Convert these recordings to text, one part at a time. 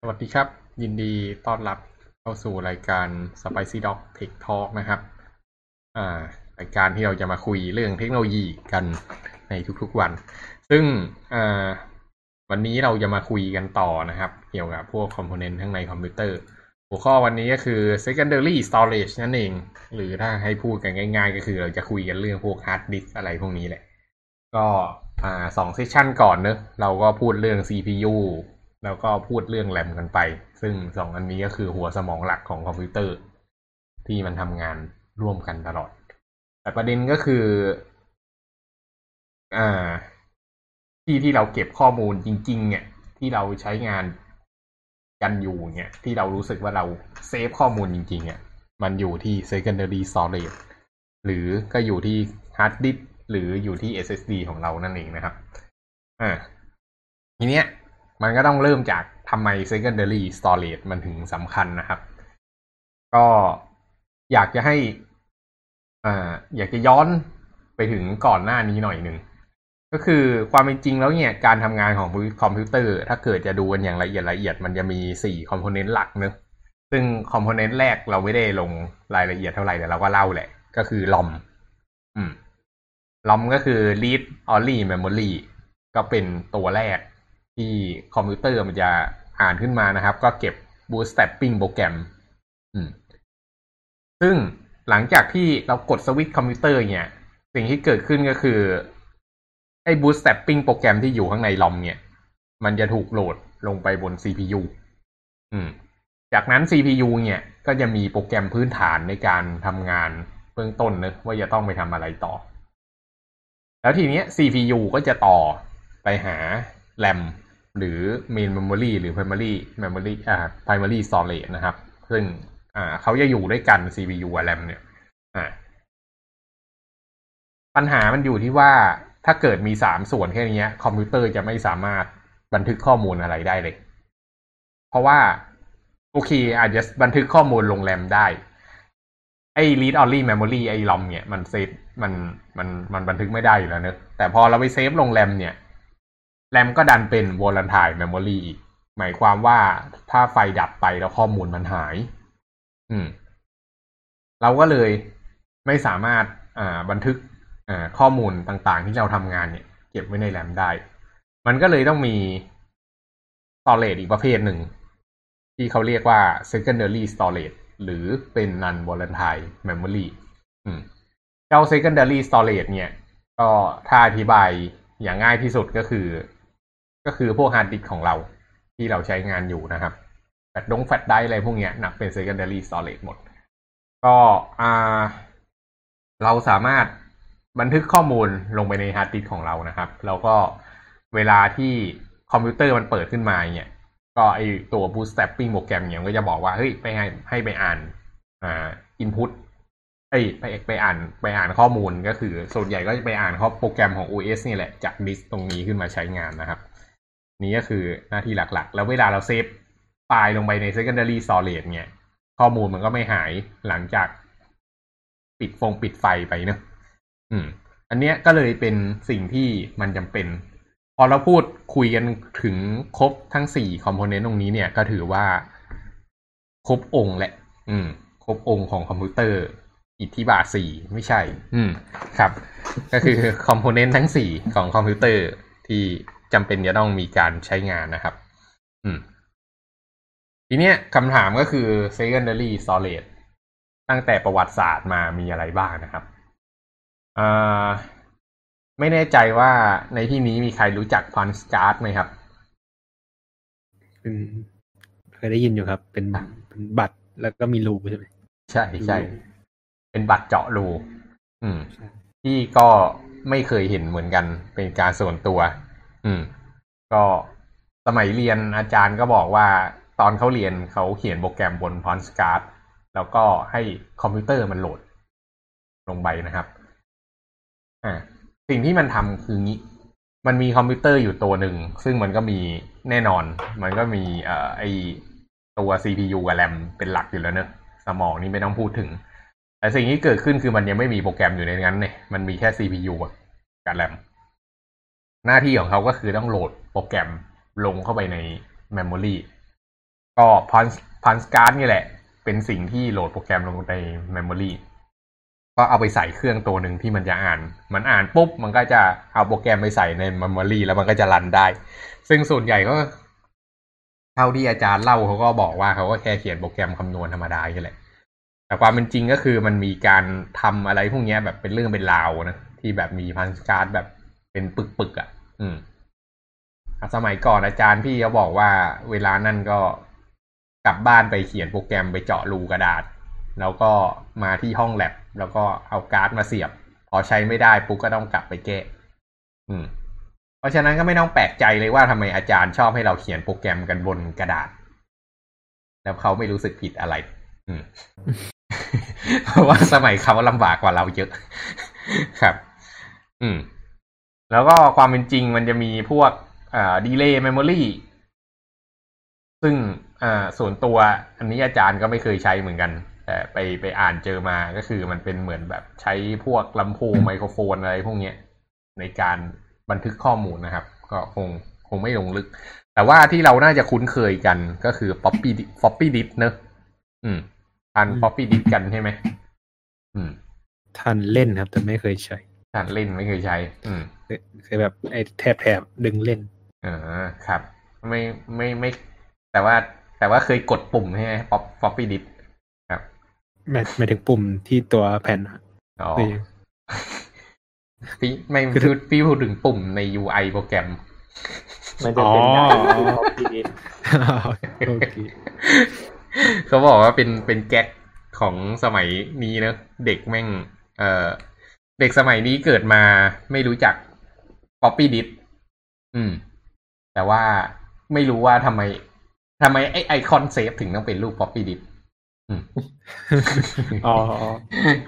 สวัสดีครับ ยินดีต้อนรับเข้าสู่รายการ Spicy Dog Tech Talk นะครับอ่ารายการที่เราจะมาคุยเรื่องเทคโนโลยีกันในทุกๆวัน ซึ่งอ่าวันนี้เราจะมาคุยกันต่อนะครับ เกี่ยวกับพวกคอมโพเนนต์ข้างในคอมพิวเตอร์ หัวข้อวันนี้ก็คือ secondary storage นั่นเอง หรือถ้าให้พูดกันง่ายๆ ก็คือเราจะคุยกันเรื่องพวก hard disk อะไรพวกนี้แหละ ก็อ่าสอง session ก่อนเนอะเราก็พูดเรื่อง CPU แล้วก็พูดเรื่องแรมกันไป ซึ่งสองอันนี้ก็คือหัวสมองหลักของคอมพิวเตอร์ ที่มันทำงานร่วมกันตลอด แต่ประเด็นก็คืออ่าที่ที่เราเก็บข้อมูลจริง ๆ เนี่ย ที่เราใช้งานกันอยู่เนี่ยที่เรารู้สึกว่าเรา save ข้อมูลจริง ๆ เนี่ย มันอยู่ที่ secondary storage หรือก็อยู่ที่ hard disk หรืออยู่ที่ SSD ของเรานั่นเองนะครับ อ่า ทีเนี้ย มันก็ต้องเริ่มจากทำไม secondary storage มันถึงสำคัญนะครับ ก็อยากจะให้อ่าอยากจะย้อนไปถึงก่อนหน้านี้หน่อยหนึ่ง ก็คือความเป็นจริงแล้วเนี่ยการทำงานของคอมพิวเตอร์ ถ้าเกิดจะดูกันอย่างละเอียดละเอียดมันจะมีสี่คอมโพเนนต์หลักเนอะซึ่ง component แรกเราไม่ได้ลงรายละเอียดเท่าไหร่แต่เราก็เล่าแหละ ก็คือ ROM อืม ROM ก็คือ read only memory ก็เป็นตัวแรก ที่คอมพิวเตอร์มันจะอ่านขึ้นมานะครับ ก็เก็บ bootstrapping โปรแกรมซึ่งหลังจากที่เรากดสวิตช์คอมพิวเตอร์เนี่ย สิ่งที่เกิดขึ้นก็คือ ไอ้ bootstrapping โปรแกรมที่อยู่ข้างใน ROM เนี่ย มันจะถูกโหลดลงไปบน CPU อืม จากนั้น CPU เนี่ยก็จะมีโปรแกรมพื้นฐานในการทำงานเบื้องต้นนะว่าจะต้องไปทำอะไรต่อ แล้วทีเนี้ย CPU ก็จะต่อไปหา RAM หรือ main memory หรือ primary memory อ่า primary storage นะครับ ซึ่งอ่าเขาจะอยู่ด้วยกัน CPU กับ RAM เนี่ยอ่าปัญหามันอยู่ที่ว่าถ้าเกิดมีสามส่วนแค่นี้คอมพิวเตอร์จะไม่สามารถบันทึกข้อมูลอะไรได้เลย เพราะว่าโอเคอาจจะบันทึกข้อมูลลงแรมได้ ไอ้ read only memory ไอ้ ROM เนี่ยมัน save มันมันมันบันทึกไม่ได้อยู่แล้วเนอะแต่พอเราไป save ลงแรมเนี่ย แรมก็ดันเป็น volatile memory อีก หมายความว่าถ้าไฟดับไปแล้วข้อมูลมันหาย อืม เราก็เลยไม่สามารถอ่าบันทึกอ่าข้อมูลต่างๆ ที่เราทำงานเนี่ย เก็บไว้ในแรมได้ มันก็เลยต้องมี storage อีกประเภทหนึ่ง ที่เขาเรียกว่า secondary storage หรือเป็น non volatile memory เจ้า secondary storage เนี่ย ก็ถ้าอธิบายอย่างง่ายที่สุดก็คือ ก็คือพวก hard disk ของเราที่เราใช้งานอยู่นะครับแฟลชดง flash drive อะไรพวกเนี้ยนับเป็น secondary storage หมด ก็อ่าเราสามารถบันทึกข้อมูลลงไปในฮาร์ดดิสก์ของเรานะครับแล้วก็เวลาที่คอมพิวเตอร์มันเปิดขึ้นมาเนี่ยก็ไอตัว bootstrapping โปรแกรมเนี่ยก็จะบอกว่าเฮ้ยไปให้ให้ไปอ่านอ่า input เอ้ยไปไปอ่านไปอ่านข้อมูลก็คือ ส่วนใหญ่ก็จะไปอ่านข้อโปรแกรมของ OS นี่แหละจากดิสตรงนี้ขึ้นมาใช้งานนะครับ นี่ก็คือหน้าที่หลักๆ แล้วเวลาเราเซฟไฟล์ลงไปใน secondary storage เนี่ยข้อมูลมันก็ไม่หายหลังจากปิดฟงปิดไฟไปเนอะอืม อันเนี้ยก็เลยเป็นสิ่งที่มันจำเป็น พอเราพูดคุยกันถึงครบทั้งสี่ component ตรงนี้เนี่ยก็ถือว่าครบองค์แหละ อืม ครบองค์ของคอมพิวเตอร์ อิทธิบาทสี่ไม่ใช่ อืม ครับ ก็คือ component ทั้งสี่ของคอมพิวเตอร์ที่ จำเป็นจะต้องมีการใช้งานนะครับ อืม ทีเนี้ยคำถามก็คือ secondary storage ตั้งแต่ประวัติศาสตร์มามีอะไรบ้างนะครับอ่าไม่แน่ใจว่าในที่นี้มีใครรู้จัก punch card ไหมครับเป็นเคยได้ยินอยู่ครับ เป็นเป็นบัตรแล้วก็มีรูใช่ไหมใช่ใช่ เป็นบัตรเจาะรู อืมใช่ที่ก็ไม่เคยเห็นเหมือนกัน เป็นการส่วนตัว อืม ก็สมัยเรียนอาจารย์ก็บอกว่าตอนเขาเรียนเขาเขียนโปรแกรมบน p o n c a r d แล้วก็ให้คอมพิวเตอร์มันโหลด ลงไปนะครับ อ่า สิ่งที่มันทำคืองี้ มันมีคอมพิวเตอร์อยู่ตัวหนึ่ง ซึ่งมันก็มีแน่นอน มันก็มีเอ่อไอตัว CPU กับ RAM เป็นหลักอยู่แล้วเนอะสมองนี่ไม่ต้องพูดถึง แต่สิ่งที่เกิดขึ้นคือมันยังไม่มีโปรแกรมอยู่ในนั้นเนี่ย มันมีแค่ CPU กับ RAM หน้าที่ของเขาก็คือต้องโหลดโปรแกรมลงเข้าไปใน memory ก็ punch punch card นี่แหละ เป็นสิ่งที่โหลดโปรแกรมลงใน memory ก็เอาไปใส่เครื่องตัวหนึ่งที่มันจะอ่าน มันอ่านปุ๊บ มันก็จะเอาโปรแกรมไปใส่ใน memory แล้วมันก็จะรันได้ ซึ่งส่วนใหญ่ก็เท่าที่อาจารย์เล่าเขาก็บอกว่าเขาก็แค่เขียนโปรแกรมคำนวณธรรมดาแค่แหละ แต่ความเป็นจริงก็คือมันมีการทำอะไรพวกนี้แบบเป็นเรื่องเป็นราวนะ ที่แบบมีพันสการ์ดแบบเป็นปึกๆอะ่ะ อืมสมัยก่อนอาจารย์พี่เขาบอกว่า เวลานั่นก็กลับบ้านไปเขียนโปรแกรมไปเจาะรูกระดาษ แล้วก็มาที่ห้องแลบแล้วก็เอาการ์ดมาเสียบ พอใช้ไม่ได้ปุ๊บก็ต้องกลับไปแก้อืม เพราะฉะนั้นก็ไม่ต้องแปลกใจเลยว่าทำไมอาจารย์ชอบให้เราเขียนโปรแกรมกันบนกระดาษ แล้วเขาไม่รู้สึกผิดอะไร อืมเพราะว่าสมัยเขาลำบากกว่าเราเยอะ ครับ อืม แล้วก็ความเป็นจริงมันจะมีพวก delay memoryซึ่งส่วนตัวอันนี้อาจารย์ก็ไม่เคยใช้เหมือนกัน แต่ไปไปอ่านเจอมาก็คือมันเป็นเหมือนแบบใช้พวกลำโพงไมโครโฟนอะไรพวกเนี้ยในการบันทึกข้อมูลนะครับ ก็คงคงไม่ลงลึก แต่ว่าที่เราน่าจะคุ้นเคยกันก็คือ floppy floppy disk เนอะอืมทัน floppy disk กันใช่ไหมอืมทันเล่นครับ แต่ไม่เคยใช้ ทันเล่นไม่เคยใช้ อืมเคยเคยแบบไอ้แถบแถบดึงเล่นอ่าครับ ไม่ไม่ไม่ แต่ว่าแต่ว่าเคยกดปุ่มใช่ไหม pop floppy disk ครับหมายหมายถึงปุ่มที่ตัวแผ่นอะอ๋อนี่พี่ไม่คือพูดพี่พูดถึงปุ่มใน UI โปรแกรม มันจะเป็นอ๋อการที่ copy disk โอเคเขาบอกว่าเป็นเป็นแก๊กของสมัยนี้เนอะเด็กแม่ง เอ่อ เด็กสมัยนี้เกิดมาไม่รู้จัก floppy disk อืม แต่ว่าไม่รู้ว่าทำไมทำไมไอไอคอนเซปถึงต้องเป็นรูป floppy disk อืมอ๋อ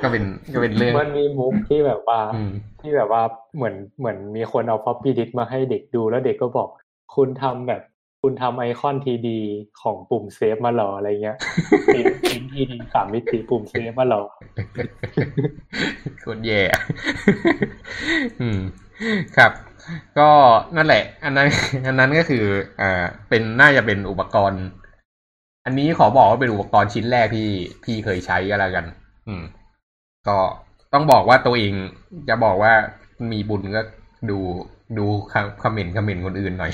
ก็เป็นก็เป็นเรื่อง มันมีมุกที่แบบว่าอืมที่แบบว่าเหมือนเหมือนมีคนเอา floppy disk มาให้เด็กดูแล้วเด็กก็บอก คุณทำแบบ คุณทำไอคอนทีดีของปุ่มเซฟมาหรออะไรเงี้ยพิมพ์พิมพ์ทีดีสามมิติปุ่มเซฟมาหรอโคตรแย่อืม ครับ ก็นั่นแหละ อันนั้น อันนั้นก็คืออ่าเป็นน่าจะเป็นอุปกรณ์ อันนี้ขอบอกว่าเป็นอุปกรณ์ชิ้นแรกที่พี่เคยใช้ก็แล้วกัน อืม ก็ต้องบอกว่าตัวเองจะบอกว่ามีบุญก็ดูดูคอมเมนต์คอมเมนต์คนอื่นหน่อย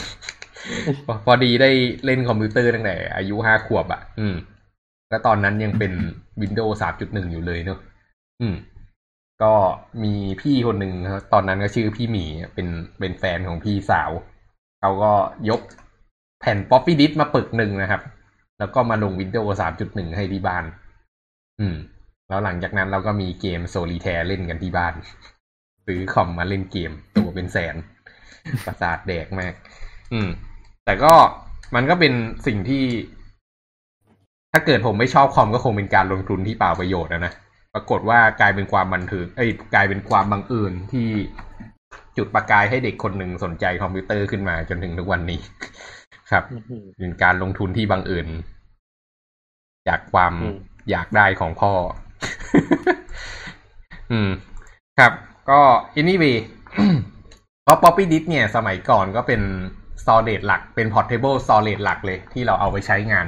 พอพอดีได้เล่นคอมพิวเตอร์ตั้งแต่อายุห้าขวบอะ่ะ อืมแล้วตอนนั้นยังเป็น Windows 3.1อยู่เลยเนอะอืม ก็มีพี่คนหนึ่งครับตอนนั้นก็ชื่อพี่หมีเป็นเป็นแฟนของพี่สาว เขาก็ยกแผ่น Floppy Disk มาปึกหนึ่งนะครับ แล้วก็มาลง Windows 3.1ให้ที่บ้าน อืม แล้วหลังจากนั้นเราก็มีเกม Solitaire เล่นกันที่บ้านซื้อคอมมาเล่นเกมตัวเป็นแสนประสาทแดกมาก อืม แต่ก็มันก็เป็นสิ่งที่ ถ้าเกิดผมไม่ชอบคอมก็คงเป็นการลงทุนที่เปล่าประโยชน์นะนะปรากฏว่ากลายเป็นความบันเทิงเอ้ยกลายเป็นความบังเอิญที่จุดประกายให้เด็กคนหนึ่งสนใจคอมพิวเตอร์ขึ้นมาจนถึงทุกวันนี้ ครับเป็นการลงทุนที่บังเอิญจากความอืมอยากได้ของพ่อ อืม ครับ ก็ anyway เพราะ Floppy Disk เนี่ย สมัยก่อนก็เป็น storage หลักเป็น portable storage หลักเลยที่เราเอาไปใช้งาน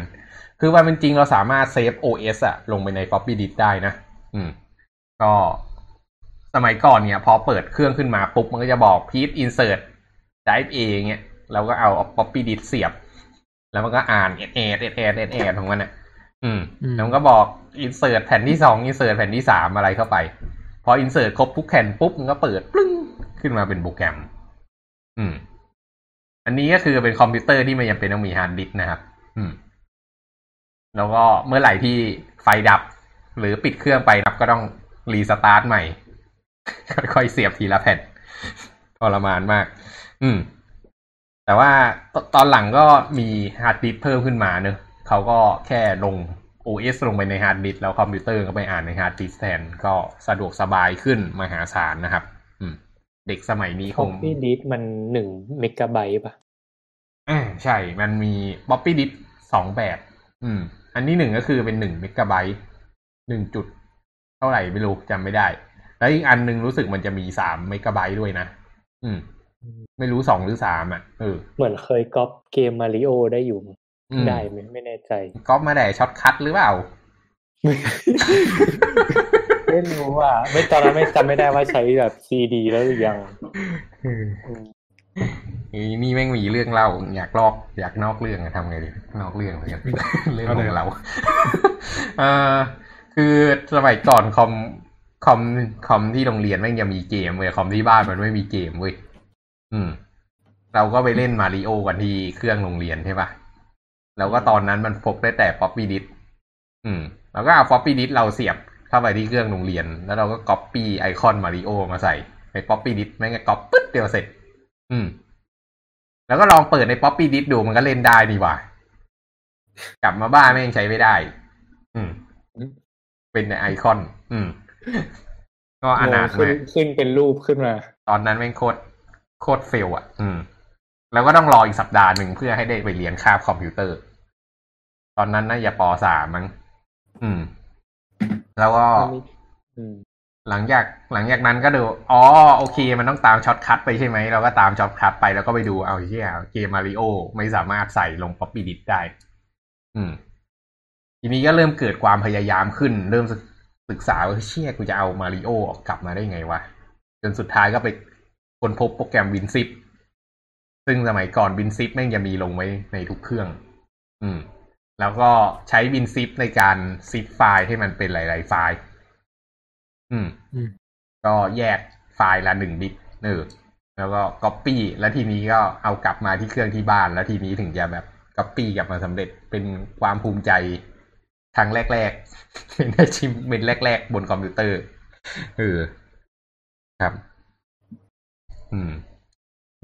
คือความเป็นจริงเราสามารถเซฟ OS อะลงไปใน Floppy Disk ได้นะ อืม ก็สมัยก่อนเนี่ย พอเปิดเครื่องขึ้นมาปุ๊บ มันก็จะบอก please insert drive A เงี้ยเราก็เอา Floppy Disk เสียบ แล้วมันก็อ่านแอดแอดแอดแอดแอดแอดของมันอะอืมอืมแล้วมันก็บอก insert แผ่นที่สอง insert แผ่นที่สามอะไรเข้าไป พอ insert ครบทุกแผ่นปุ๊บมันก็เปิดปึ้งขึ้นมาเป็นโปรแกรม อืม อันนี้ก็คือเป็นคอมพิวเตอร์ที่ไม่จำเป็นต้องมีฮาร์ดดิสก์นะครับ อืม แล้วก็เมื่อไหร่ที่ไฟดับ หรือปิดเครื่องไปนะก็ต้อง restart ใหม่ ค่อยๆเสียบทีละแผ่นทรมานมาก อืม แต่ว่าตตอนหลังก็มีฮาร์ดดิสก์เพิ่มขึ้นมาเนอะเขาก็แค่ลง OS ลงไปในฮาร์ดดิสก์แล้วคอมพิวเตอร์ก็ไปอ่านในฮาร์ดดิสก์แทนก็สะดวกสบายขึ้นมหาศาลนะครับ เด็กสมัยนี้คง floppy disk มันหนึ่งเมกะไบต์ป่ะอ่าใช่ มันมี Floppy Disk สองแบบ อืม อันที่หนึ่งก็คือเป็นหนึ่งเมกะไบต์หนึ่งจุด เท่าไหร่ไม่รู้จำไม่ได้ แล้วอีกอันหนึงรู้สึกมันจะมีสามเมกะไบต์ด้วยนะ อืม ไม่รู้สองหรือสามอะเออเหมือนเคยก๊อปเกมมาริโอได้อยู่อืมได้ไหมไม่แน่ใจ ก๊อปมาแต่ shortcut หรือเปล่า ไม่รู้ว่าไม่ตอนนั้นไม่จำไม่ได้ว่าใช้แบบซีดีแล้วหรือยังอืมนี่นี่แม่งมีเรื่องเล่าอยากลอกอยากนอกเรื่องอะทำไงดีนอกเรื่องเหมือนกันเรื่องของเราเออคือสมัยก่อนคอมคอมคอมที่โรงเรียนแม่งยังมีเกมเว้ยคอมที่บ้านมันไม่มีเกมเว้ยอืม เราก็ไปเล่นมาริโอกันที่เครื่องโรงเรียนใช่ปะแล้วก็ตอนนั้นมันพกได้แต่ floppy disk อืม แล้วก็เอา floppy disk เราเสียบ เข้าไปที่เครื่องโรงเรียน แล้วเราก็ก๊อปปี้ไอคอนมาริโอมาใส่ใน floppy disk แม่งก็ก๊อปปึ๊ดเดียวเสร็จ อืม แล้วก็ลองเปิดใน floppy disk ดูมันก็เล่นได้นี่หว่ากลับมาบ้านแม่งใช้ไม่ได้ อืม เป็นในไอคอน อืม ก็อนาถขึ้มานกขึ้นเป็นรูปขึ้นมา ตอนนั้นแม่งโคตรโคตร fail อะ อืม แล้วก็ต้องรออีกสัปดาห์หนึ่งเพื่อให้ได้ไปเรียนคาบคอมพิวเตอร์ ตอนนั้นน่าจะปสามมั้ง อืม แล้วก็อืมหลังจากหลังจากนั้นก็ดู อ๋อ โอเค มันต้องตาม shortcut ไปใช่ไหม เราก็ตาม shortcut ไปแล้วก็ไปดูเอาเชี่ยเกมมาริโอไม่สามารถใส่ลง floppy disk ได้ อืม ทีนี้ก็เริ่มเกิดความพยายามขึ้น เริ่มศึกษาว่าเชี่ยกูจะเอามาริโอออกกลับมาได้ไงวะ จนสุดท้ายก็ไปค้นพบโปรแกรม WinZip ซึ่งสมัยก่อน WinZip แม่งจะมีลงไว้ในทุกเครื่อง อืม แล้วก็ใช้ WinZip ในการ zip ไฟล์ให้มันเป็นหลาย ๆ ไฟล์อืมอืม ก็แยกไฟล์ละหนึ่งบิตเออแล้วก็ก๊อปปี้แล้วทีนี้ก็เอากลับมาที่เครื่องที่บ้าน แล้วทีนี้ถึงจะแบบก๊อปปี้กลับมาสำเร็จเป็นความภูมิใจครั้งแรก ๆ เป็น achievement แรก ๆ บนคอมพิวเตอร์เออครับ อืม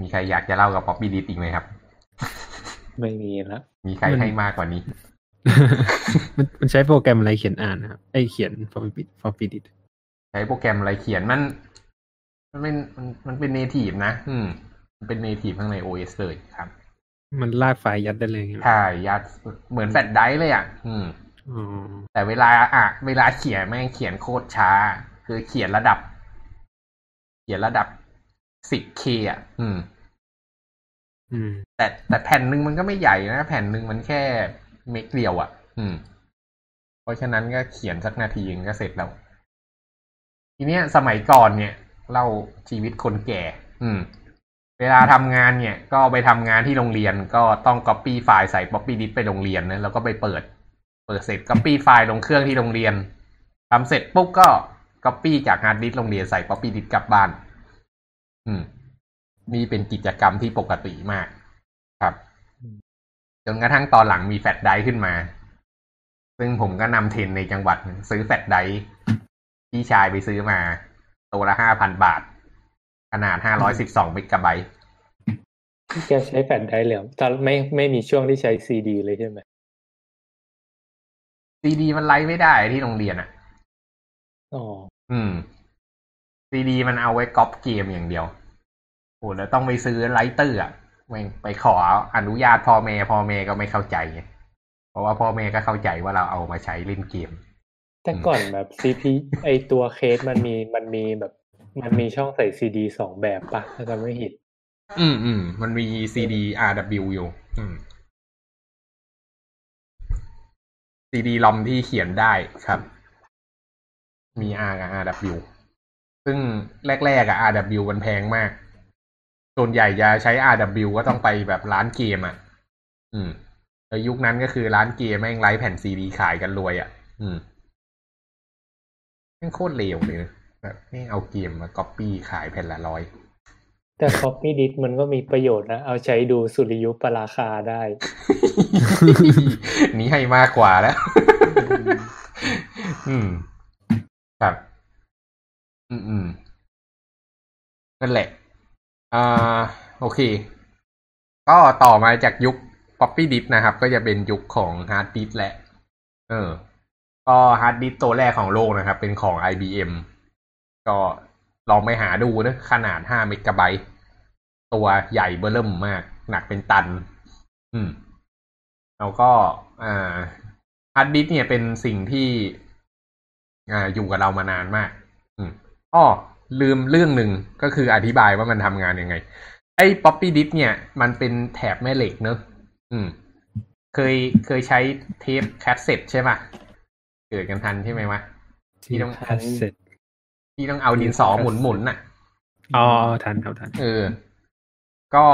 มีใครอยากจะเล่ากับ floppy disk อีกไหมครับ ไม่มีแล้วมีใครให้มากกว่านี้ มันมันใช้โปรแกรมอะไรเขียนอ่านนะครับไอยเขียน floppy floppy disk ใช้โปรแกรมอะไรเขียนมัน มันเป็นมันมันเป็นเนทีฟนะ อืม มันเป็น native ข้างใน OS เลยครับ มันลากไฟล์ยัดได้เลยไงใช่ยัดเหมือนแฟลชไดรฟ์เลยอะ อืมอ๋อแต่เวลาอะ เวลาเขียนแม่งเขียนโคตรช้า คือเขียนระดับ เขียนระดับ 10k อะ อืม อืม แต่แต่แผ่นหนึ่งมันก็ไม่ใหญ่นะ แผ่นหนึ่งมันแค่เมกเดียวอะ อืม เพราะฉะนั้นก็เขียนสักนาทีนึงก็เสร็จแล้ว ทีเนี้ยสมัยก่อนเนี่ยเล่าชีวิตคนแก่ อืม เวลาทำงานเนี่ย ก็ไปทำงานที่โรงเรียนก็ต้อง copy ไฟล์ใส่ copy disk ไปโรงเรียนนะแล้วก็ไปเปิด เปิดเสร็จ copy ไฟล์ลงเครื่องที่โรงเรียนทำเสร็จปุ๊บก็ copy จากฮาร์ดดิสก์โรงเรียนใส่ copy disk กลับบ้าน อืม นี่เป็นกิจกรรมที่ปกติมาก ครับจนกระทั่งตอนหลังมีแฟลชไดรฟ์ขึ้นมา ซึ่งผมก็นำเทรนด์ในจังหวัด ซื้อแฟลชไดรฟ์พี่ชายไปซื้อมา ตัวละห้าพันบาท ขนาดห้าร้อยสิบสองเมกะไบต์แกใช้แฟลชไดรฟ์เลยเหรอตอนไม่ไม่มีช่วงที่ใช้ซีดีเลยใช่ไหมซีดีมัน write ไม่ได้ที่โรงเรียนอะอ๋ออืมซีดีมันเอาไว้ก๊อปเกมอย่างเดียวโอ้แล้วต้องไปซื้อ writer อะ แม่งไปขออนุญาตพ่อแม่พ่อแม่ก็ไม่เข้าใจไงเพราะว่าพ่อแม่ก็เข้าใจว่าเราเอามาใช้เล่นเกม แต่ก่อนแบบซีพีไอตัวเคสมันมีมันมีแบบ มันมีช่องใส่ซีดีสองแบบปะถ้าจำไม่ผิดอืมอืมมันมี CD RW อยู่ อืม CD ลอมที่เขียนได้ครับ มี R กับ RW ซึ่งแรกๆอะ RW มันแพงมาก ส่วนใหญ่จะใช้ RW ก็ต้องไปแบบร้านเกมอะ อืมแล้วยุคนั้นก็คือร้านเกมแม่งไร้แผ่นซีดีขายกันรวยอะ อืมแม่งโคตรเลวเลยนะแบบแม่งเอาเกมมาก๊อปปี้ขายแผ่นละร้อย แต่ floppy disk มันก็มีประโยชน์นะ เอาใช้ดูสุริยุปราคาได้ นี้ให้มากกว่าแล้ว อืม ครับ อืมอืมนั่นแหละ อ่าโอเค ก็ต่อมาจากยุค Floppy Disk นะครับ ก็จะเป็นยุคของ Hard Disk แหละ เออ ก็ฮาร์ดดิสก์ตัวแรกของโลกนะครับ เป็นของ IBM ก็ลองไปหาดูนะขนาด5เมกะไบต์ตัวใหญ่เบ้อเริ่มมาก หนักเป็นตัน อืม แล้วก็อ่าฮาร์ดดิสก์เนี่ยเป็นสิ่งที่ อ่าอยู่กับเรามานานมาก อืมอ้อ ลืมเรื่องหนึ่งก็คืออธิบายว่ามันทำงานยังไง ไอ้ floppy disk เนี่ย มันเป็นแถบแม่เหล็กเนอะอืม เคยเคยใช้เทปแคสเซ็ตใช่ป่ะ เกิดกันทันใช่ไหมวะที่ต้องคัสเซ็ตที่ต้องเอาดินสอหมุนหมุนๆน่ะอ๋อทันครับทันเออ ก็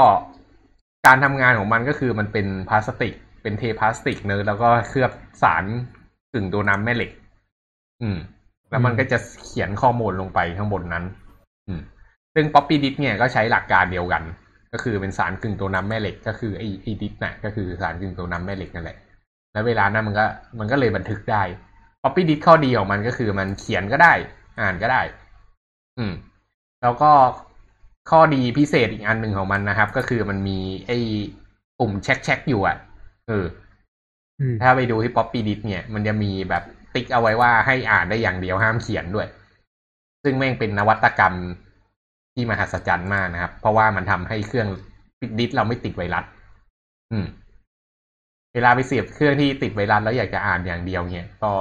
การทำงานของมันก็คือมันเป็นพลาสติก เป็นเทพลาสติกเนอะแล้วก็เคลือบสารกึ่งตัวน้ำแม่เหล็ก อืม แล้วมันก็จะเขียนข้อมูลลงไปข้างบนนั้น อืม ซึ่ง Poppy Disk เนี่ยก็ใช้หลักการเดียวกัน ก็คือเป็นสารกึ่งตัวน้ำแม่เหล็ก ก็คือไอ้ไอ้ดิสน่ะ ก็คือสารกึ่งตัวน้ำแม่เหล็กนั่นแหละ แล้วเวลานั้นมันก็มันก็เลยบันทึกได้ Poppy Disk ข้อดีของมันก็คือมันเขียนก็ได้ อ่านก็ได้ อืม แล้วก็ข้อดีพิเศษอีกอันหนึ่งของมันนะครับ ก็คือมันมีไอ้ปุ่มเช็คเช็คอยู่อะเอออืมถ้าไปดูที่ Poppy Disk เนี่ย มันจะมีแบบ ติ๊กเอาไว้ว่าให้อ่านได้อย่างเดียวห้ามเขียนด้วย ซึ่งแม่งเป็นนวัตกรรมที่มหัศจรรย์มากนะครับ เพราะว่ามันทำให้เครื่องดิสเราไม่ติดไวรัส อืม เวลาไปเสียบเครื่องที่ติดไวรัสแล้วอยากจะอ่านอย่างเดียวเนี่ยก็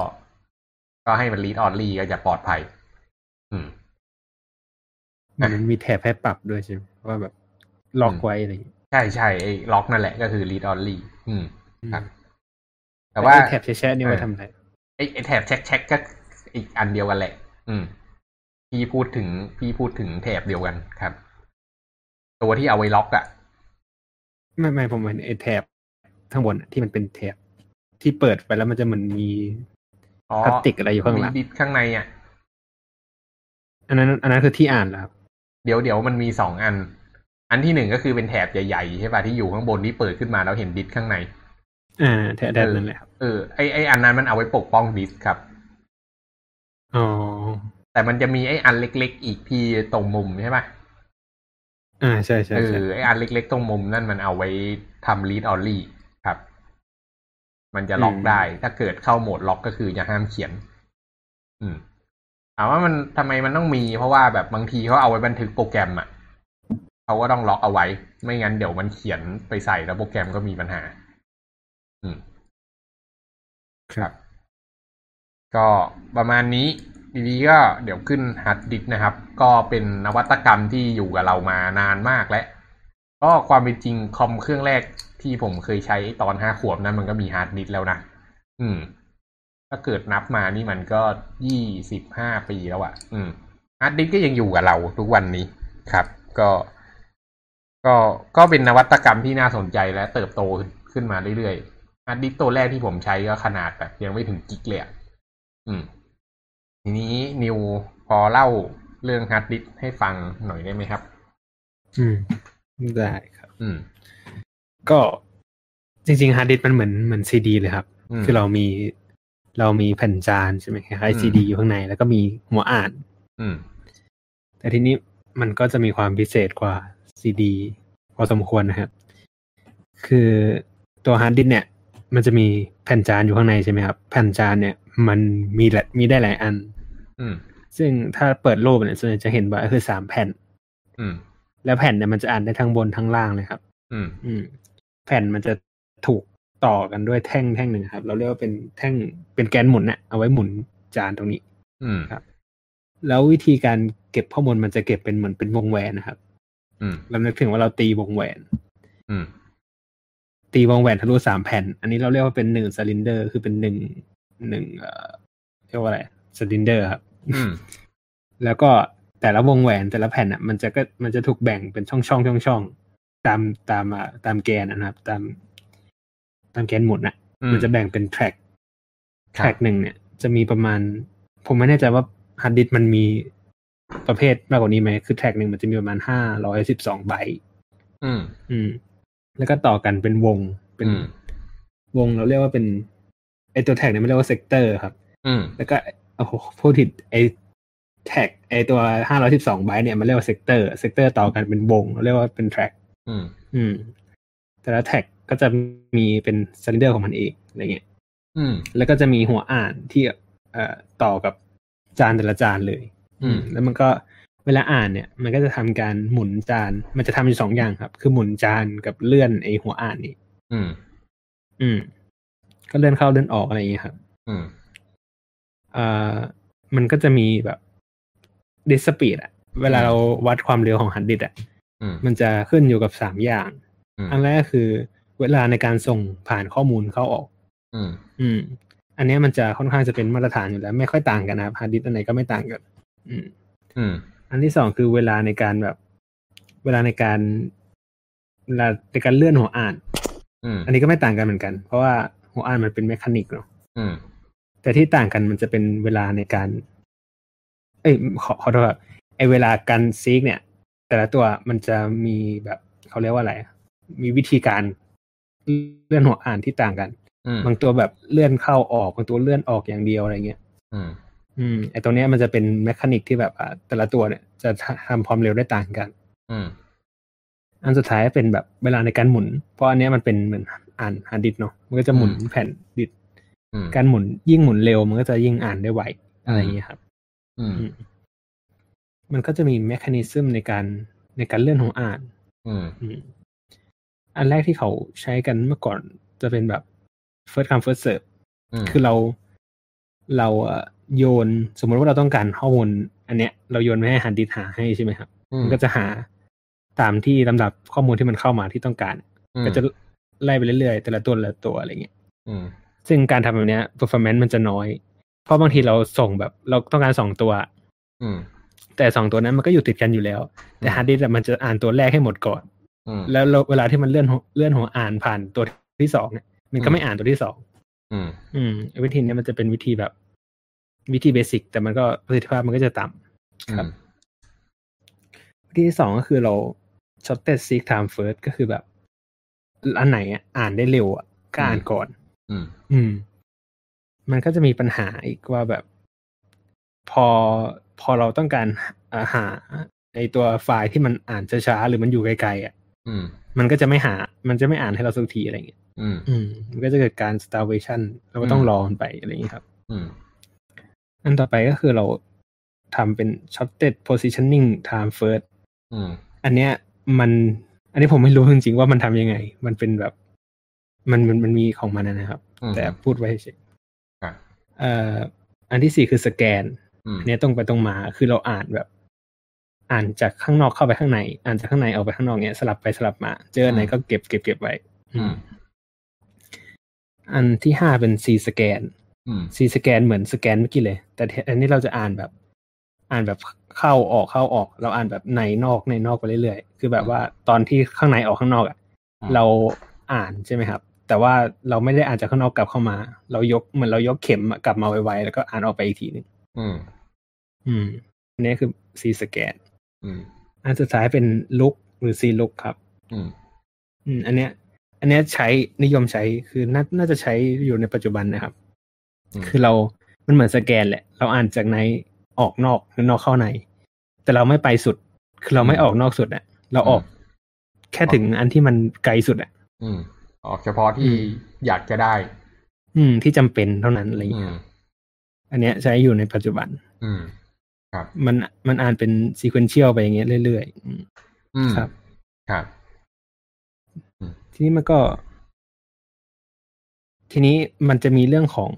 ก็ให้มัน read only ก็จะปลอดภัย อืมมันมีแถบให้ปรับด้วยใช่ไหมว่าแบบล็อกไว้อะไรอย่างเงี้ยใช่ใช่ไอ้ล็อกนั่นแหละก็คือ read only อืมครับ แต่แต่ว่าว่าแถบแชะๆนี่ไว้ทำอะไร ไอ้ไอ้แถบเช็คเช็คก็อีกอันเดียวกันแหละ อืม พี่พูดถึงพี่พูดถึงแถบเดียวกันครับ ตัวที่เอาไว้ล็อกอะไม่ไม่ผมเห็นไอ้แถบข้างบนอะที่มันเป็นแถบที่เปิดไปแล้วมันจะเหมือนมีอ๋อพลาสติกอะไรอยู่ข้างหลังมีดิสข้างในอะอันนั้น อันนั้นคือที่อ่านแล้วครับเดี๋ยวเดี๋ยวมันมีสองอัน อันที่หนึ่งก็คือเป็นแถบใหญ่ๆใช่ป่ะที่อยู่ข้างบนที่เปิดขึ้นมาแล้วเห็นดิสข้างใน อ่าแถบแถบนั่นแหละครับเออไอไออันนั้นมันเอาไว้ปกป้องดิสครับอ๋อแต่มันจะมีไออันเล็ก ๆ อีกที่ตรงมุมใช่ป่ะอ่าใช่ใช่เอใช่อไออันเล็ก ๆ ตรงมุมนั่นมันเอาไว้ทำ read only ครับ มันจะล็อกได้ ถ้าเกิดเข้าโหมดล็อกก็คือจะห้ามเขียน อืมถามว่ามันทำไมมันต้องมี เพราะว่าแบบบางทีเขาเอาไว้บันทึกโปรแกรมอะเขาก็ต้องล็อกเอาไว้ ไม่งั้นเดี๋ยวมันเขียนไปใส่แล้วโปรแกรมก็มีปัญหา อืม ครับ ก็ประมาณนี้ดีๆก็เดี๋ยวขึ้นฮาร์ดดิสก์นะครับ ก็เป็นนวัตกรรมที่อยู่กับเรามานานมากแล้ว ก็ความเป็นจริงคอมเครื่องแรกที่ผมเคยใช้ตอนห้าขวบนั้นมันก็มีฮาร์ดดิสก์แล้วนะ อืม ถ้าเกิดนับมานี่มันก็ยี่สิบห้าปีแล้วอะ่ะ อืมฮาร์ดดิสก์ก็ยังอยู่กับเราทุกวันนี้ครับ ก็ ก็ก็เป็นนวัตกรรมที่น่าสนใจและเติบโตขึ้นมาเรื่อยๆ ฮาร์ดดิสก์ตัวแรกที่ผมใช้ก็ขนาดแบบยังไม่ถึงกิกเลยอะอืม ทีนี้นิวพอเล่าเรื่องฮาร์ดดิสก์ให้ฟังหน่อยได้ไหมครับ อืม ได้ครับ อืม ก็จริงๆฮาร์ดดิสก์มันเหมือนเหมือนซีดีเลยครับอืมคือเรามีเรามีแผ่นจานใช่ไหมคล้ายอืมๆซีดีอยู่ข้างใน แล้วก็มีหัวอ่าน อืม แต่ทีนี้มันก็จะมีความพิเศษกว่าซีดีพอสมควรนะครับ คือตัวฮาร์ดดิสก์เนี่ย มันจะมีแผ่นจานอยู่ข้างในใช่ไหมครับ แผ่นจานเนี่ย มันมีหลายมีได้หลายอัน อืมซึ่งถ้าเปิดรูปเนี่ยส่วนใหญ่จะเห็นว่าคือสามแผ่น อืม แล้วแผ่นเนี่ยมันจะอ่านได้ทั้งบนทั้งล่างเลยครับ อืม อืม แผ่นมันจะถูกต่อกันด้วยแท่งแท่งหนึ่งครับ เราเรียกว่าเป็นแท่งเป็นแกนหมุนเนี่ยเอาไว้หมุนจานตรงนี้ อืมครับ แล้ววิธีการเก็บข้อมูลมันจะเก็บเป็นเหมือนเป็นวงแหวนนะครับ อืมเรานึกถึงว่าเราตีวงแหวน อืม ตีวงแหวนทะลุสามแผ่น อันนี้เราเรียกว่าเป็นหนึ่งซิลินเดอร์ คือเป็นหนึ่งหนึ่งเอ่อเรียกว่าอะไรซิลินเดอร์ครับอืมแล้วก็แต่ละวงแหวนแต่ละแผ่นอะ มันจะก็มันจะถูกแบ่งเป็นช่องช่องช่องช่องๆตามตามอ่าตามแกนนะครับ ตาม ตามแกนหมุนอะอืมมันจะแบ่งเป็นแทร็กคแทรับ track หนึ่งเนี่ย จะมีประมาณ ผมไม่แน่ใจว่าฮาร์ดดิสก์มันมีประเภทมากกว่านี้ไหมคือ track หนึ่งมันจะมีประมาณห้าร้อยสิบสองไบต์อืม อืม แล้วก็ต่อกันเป็นวงเป็นอืมวงเราเรียกว่าเป็นไอตัว track เนี่ยไม่เรียกว่า sector ครับ อืมแล้วก็โอ้โหพูดผิดไอ track ไอตัวห้าร้อยสิบสองไบต์เนี่ยมันเรียกว่า sector sector ต่อกันเป็นวงเราเรียกว่าเป็น track อืม อืม แต่ละ track ก็จะมีเป็น cylinder ของมันเองอะไรเงี้ยอืม แล้วก็จะมีหัวอ่านที่เอ่อต่อกับจานแต่ละจานเลย อืม แล้วมันก็ เวลาอ่านเนี่ย มันก็จะทำการหมุนจาน มันจะทำอยู่สองอย่างครับ คือหมุนจานกับเลื่อนไอหัวอ่านนี่ อืม อืม ก็เลื่อนเข้าเลื่อนออกอะไรอย่างเงี้ยครับ อืมเอ่อมันก็จะมีแบบ disk speed อะเวลาเราวัดความเร็วของฮาร์ดดิสก์อะอืมมันจะขึ้นอยู่กับสามอย่างอืมอันแรกคือ เวลาในการส่งผ่านข้อมูลเข้าออก อืมอืมอันเนี้ยมันจะค่อนข้างจะเป็นมาตรฐานอยู่แล้ว ไม่ค่อยต่างกันนะครับฮาร์ดดิสก์อันไหนก็ไม่ต่างกัน อืม อืมอันที่สองคือเวลาในการแบบ เวลาในการเวลาในการเลื่อนหัวอ่านอืมอันนี้ก็ไม่ต่างกันเหมือนกัน เพราะว่าหัวอ่านมันเป็น mechanic เนาะอืมแต่ที่ต่างกันมันจะเป็นเวลาในการ เอ้ยขอขอโทษครับไอเวลาการ seek เนี่ย แต่ละตัวมันจะมีแบบเขาเรียกว่าอะไรอะมีวิธีการเลื่อนหัวอ่านที่ต่างกันอืมบางตัวแบบเลื่อนเข้าออกบางตัวเลื่อนออกอย่างเดียวอะไรเงี้ย อืมอืมไอตัวเนี้ยมันจะเป็น mechanic ที่แบบอ่าแต่ละตัวเนี่ยจะทำความเร็วได้ต่างกัน อืมอันสุดท้ายเป็นแบบเวลาในการหมุน เพราะอันเนี้ยมันเป็นเหมือนจานฮาร์ดดิสก์เนาะมันก็จะหมุนอืมแผ่นดิสก์อืมการหมุนยิ่งหมุนเร็วมันก็จะยิ่งอ่านได้ไวอะไรอย่างเงี้ยครับอืมอืม มันก็จะมีแมคานิซึมในการในการเลื่อนของอ่านอืมอืมอันแรกที่เขาใช้กันเมื่อก่อนจะเป็นแบบ first come first serve อืมคือเราเราเอ่อ โยนสมมติว่าเราต้องการข้อมูลอันเนี้ย เราโยนไม่ให้ฮันดิสหาให้ใช่ไหมครับอืมมันก็จะหาตามที่ลำดับข้อมูลที่มันเข้ามาที่ต้องการอืมก็จะไล่ไปเรื่อยๆ แต่ละตัวแต่ละตัวอะไรเงี้ยอืมซึ่งการทำแบบเนี้ย performance มันจะน้อย เพราะบางทีเราส่งแบบเราต้องการสองตัวอืมแต่สองตัวนั้นมันก็อยู่ติดกันอยู่แล้ว แต่อืมฮาร์ดดิสก์อะมันจะอ่านตัวแรกให้หมดก่อนอืมแล้วเราเวลาที่มันเลื่อนหัวเลื่อนหัวอ่านผ่านตัวที่สองเนี่ยมันก็ไม่อ่านตัวที่สองอืมอืมวิธีเนี้ยมันจะเป็นวิธีแบบ วิธี basic แต่มันก็ประสิทธิภาพมันก็จะต่ำครับวิธีที่สองก็คือเรา shortest seek time first ก็คือแบบอันไหนอะอ่านได้เร็วอะก็อ่านก่อน อืม อืม มันก็จะมีปัญหาอีกว่าแบบ พอพอเราต้องการอ่าหาไอตัวไฟล์ที่มันอ่านช้าๆหรือมันอยู่ไกลๆอะอืมมันก็จะไม่หา มันจะไม่อ่านให้เราสักทีอะไรเงี้ยอืมอืม มันก็จะเกิดการ starvation เราก็ต้องรอมันไปอะไรอย่างนี้ครับ อืม อันต่อไปก็คือเราทำเป็น shorted positioning time first อืมอันเนี้ยมัน อันนี้ผมไม่รู้จริงๆว่ามันทำยังไง มันเป็นแบบ มันมันมันมีของมันนะครับอืมแต่พูดไว้เฉยครับเอ่ออันที่สี่คือสแกนอืมอันเนี้ยตรงไปตรงมาคือเราอ่านแบบ อ่านจากข้างนอกเข้าไปข้างใน อ่านจากข้างในออกไปข้างนอกเนี้ยสลับไปสลับมา เจออันไหนก็เก็บเก็บเก็บไว้อืมอันที่ห้าเป็น C สแกน อืม C สแกนเหมือนสแกนเมื่อกี้เลย แต่อันนี้เราจะอ่านแบบ อ่านแบบเข้าออกเข้าออก เราอ่านแบบในนอกในนอกไปเรื่อยๆคือแบบว่าตอนที่ข้างในออกข้างนอกอะอืมเราอ่านใช่ไหมครับ แต่ว่าเราไม่ได้อ่านจากข้างนอกกลับเข้ามา เรายกเหมือนเรายกเข็มอะกลับมาไวๆแล้วก็อ่านออกไปอีกทีหนึ่งอืม อืมอันนี้คือ C สแกนอืมอันสุดท้ายเป็น look หรือ C look ครับ อืม อืม อันเนี้ย อันเนี้ยใช้นิยมใช้คือน่าน่าจะใช้อยู่ในปัจจุบันนะครับอืม คือเรามันเหมือนสแกนแหละ เราอ่านจากในออกนอกหรือนอกเข้าใน แต่เราไม่ไปสุด คือเราไม่ออกนอกสุดอะเราออกแค่ถึงอันที่มันไกลสุดอะอืม ออกเฉพาะที่อืมอยากจะได้ อืม ที่จำเป็นเท่านั้นอะไรอย่างอืเงี้ยมอันเนี้ยใช้อยู่ในปัจจุบัน อืม ครับ มันมันอ่านเป็น sequential ไปอย่างเงี้ยเรื่อยๆอืมอืมครับ ครับทีนี้มันก็ ทีนี้มันจะมีเรื่องของ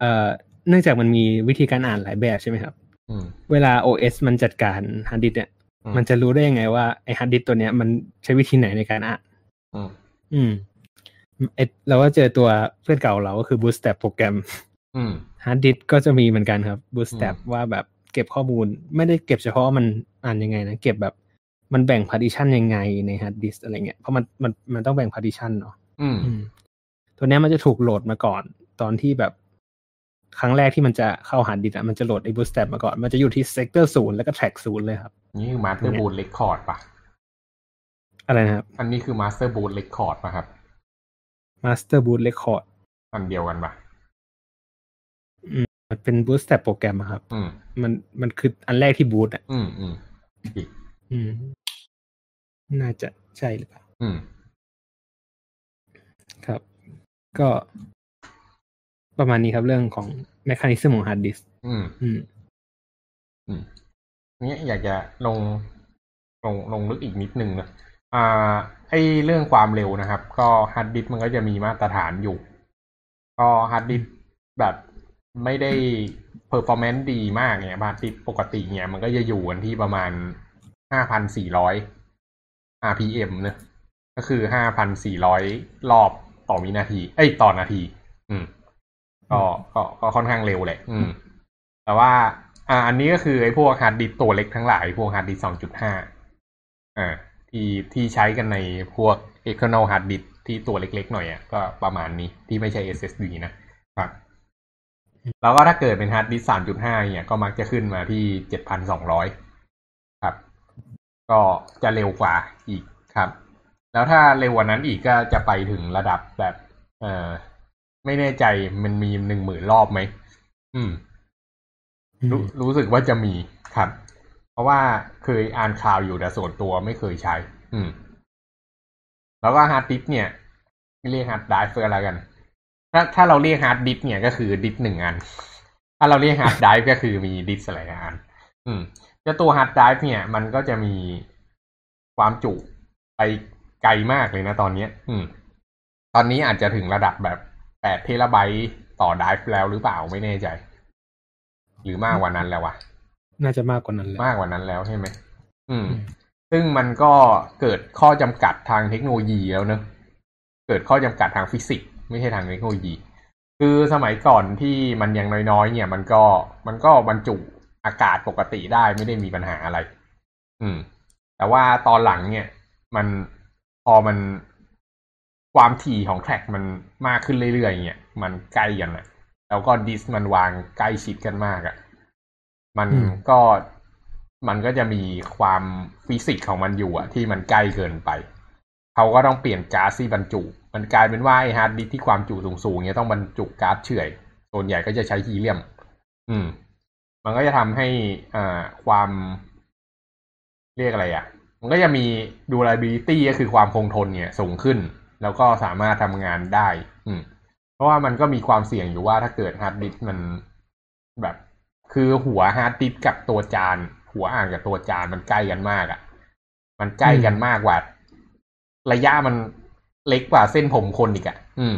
เอ่อเนื่องจากมันมีวิธีการอ่านหลายแบบใช่ไหมครับอืมเวลา OS มันจัดการฮาร์ดดิสก์เนี่ยอืมมันจะรู้ได้ยังไงว่าไอฮาร์ดดิสก์ตัวเนี้ยมันใช้วิธีไหนในการอ่านอืมอืมเสร็จเราก็เจอตัวเพื่อนเก่าเราก็คือ Bootstrap programอืมฮาร์ดดิสก์ก็จะมีเหมือนกันครับ Bootstrap อืมว่าแบบเก็บข้อมูล ไม่ได้เก็บเฉพาะว่ามันอ่านยังไงนะ เก็บแบบมันแบ่ง partition ยังไงในฮาร์ดดิสก์อะไรเงี้ยเพราะมันมันมันต้องแบ่ง partition เนาะอืมอืมตัวเนี้ยมันจะถูกโหลดมาก่อน ตอนที่แบบ ครั้งแรกที่มันจะเข้าฮาร์ดดิสก์อะมันจะโหลดไอ้ Bootstrap มาก่อน มันจะอยู่ที่ sector ศูนย์แล้วก็ track ศูนย์เลยครับ นี่คือ Master Boot Record ป่ะอะไรนะครับ อันนี้คือ Master Boot Record ป่ะครับ Master Boot Record อันเดียวกันป่ะมันเป็น Bootstrap โปรแกรมอะครับ อืมมันมันคืออันแรกที่บูตอะ อืมอืมอีกอืม น่าจะใช่หรือเปล่า อืม ครับ ก็ ประมาณนี้ครับเรื่องของ m ม c h a n i ซึมของฮาร์ดดิสอืม อืม อืมนี่อยากจะลงลงลงลึกอีกนิดนึงนะอ่าไอเรื่องความเร็วนะครับ ก็ฮาร์ดดิสก์มันก็จะมีมาตรฐานอยู่ ก็ฮาร์ดดิสก์แบบไม่ได้ performance ดีมากเนี่ยฮาร์ดดิสก์ปกติเนี่ย มันก็จะอยู่กันที่ประมาณห้าพันสี่ร้อย RPM เนะก็คือห้าพันสี่ร้อยรอบต่อวินาที เอ้ยต่อนาที อืม ก็ก็ก็ค่อนข้างเร็วแหละอืม แต่ว่า อ่า อันนี้ก็คือไอ้พวกฮาร์ดดิสก์ตัวเล็กทั้งหลายพวกฮาร์ดดิสก์สองจุดห้าอ่าที่ที่ใช้กันในพวก external hard disk ที่ตัวเล็กๆหน่อยอะก็ประมาณนี้ที่ไม่ใช่ SSD นะครับแล้วก็ถ้าเกิดเป็นฮาร์ดดิสก์สามจุดห้าเนี่ยก็มักจะขึ้นมาที่เจ็ดพันสองร้อยครับ ก็จะเร็วกว่าอีกครับ แล้วถ้าเร็วกว่านั้นอีกก็จะไปถึงระดับแบบเออ ไม่แน่ใจมันมีหนึ่งหมื่นรอบไหมอืม รู้รู้สึกว่าจะมีครับ เพราะว่าเคยอ่านข่าวอยู่แต่ส่วนตัวไม่เคยใช้ อืม แล้วก็ฮาร์ดดิสก์เนี่ยไม่เรียกฮาร์ดไดรฟ์อะไรกัน ถ้าถ้าเราเรียกฮาร์ดดิสก์เนี่ยก็คือดิสหนึ่งอัน ถ้าเราเรียกฮาร์ดไดรฟ์ก็คือมีดิสหลายอัน อืมจะตัวฮาร์ดไดรฟ์เนี่ย มันก็จะมีความจุไปไกลมากเลยนะตอนนี้ อืม ตอนนี้อาจจะถึงระดับแบบ แปดเทราไบต์ต่อไดรฟ์แล้วหรือเปล่าไม่แน่ใจ หรือมากกว่านั้นแล้ววะน่าจะมากกว่านั้นแล้วมากกว่านั้นแล้วใช่ไหมอืมอืมซึ่งมันก็เกิดข้อจำกัดทางเทคโนโลยีแล้วเนอะเกิดข้อจำกัดทางฟิสิกส์ไม่ใช่ทางเทคโนโลยี คือสมัยก่อนที่มันยังน้อยๆ เนี่ย มันก็มันก็บรรจุอากาศปกติได้ไม่ได้มีปัญหาอะไร อืม แต่ว่าตอนหลังเนี่ย มันพอมัน ความถี่ของ track มันมากขึ้นเรื่อยๆเนี่ยมันใกล้กันอะแล้วก็ดิสมันวางใกล้ชิดกันมากอะมันอืมก็มันก็จะมีความฟิสิกส์ของมันอยู่อะที่มันใกล้เกินไป เขาก็ต้องเปลี่ยนก๊าซที่บรรจุ มันกลายเป็นว่าไอ้ฮาร์ดดิสก์ที่ความจุสูงๆเนี่ยต้องบรรจุก๊าซเฉื่อยส่วนใหญ่ก็จะใช้ฮีเลียม อืม มันก็จะทำให้อ่าความเรียกอะไรอะ่ะมันก็จะมี durability ก็คือความคงทนเนี่ยสูงขึ้น แล้วก็สามารถทำงานได้ อืม เพราะว่ามันก็มีความเสี่ยงอยู่ว่าถ้าเกิดฮาร์ดดิสก์มันแบบ คือหัวฮาร์ดดิสก์กับตัวจาน หัวอ่านกับตัวจานมันใกล้กันมากอะ่ะ มันใกล้กันมากกว่า ระยะมันเล็กกว่าเส้นผมคนอีกอะ่ะ อืม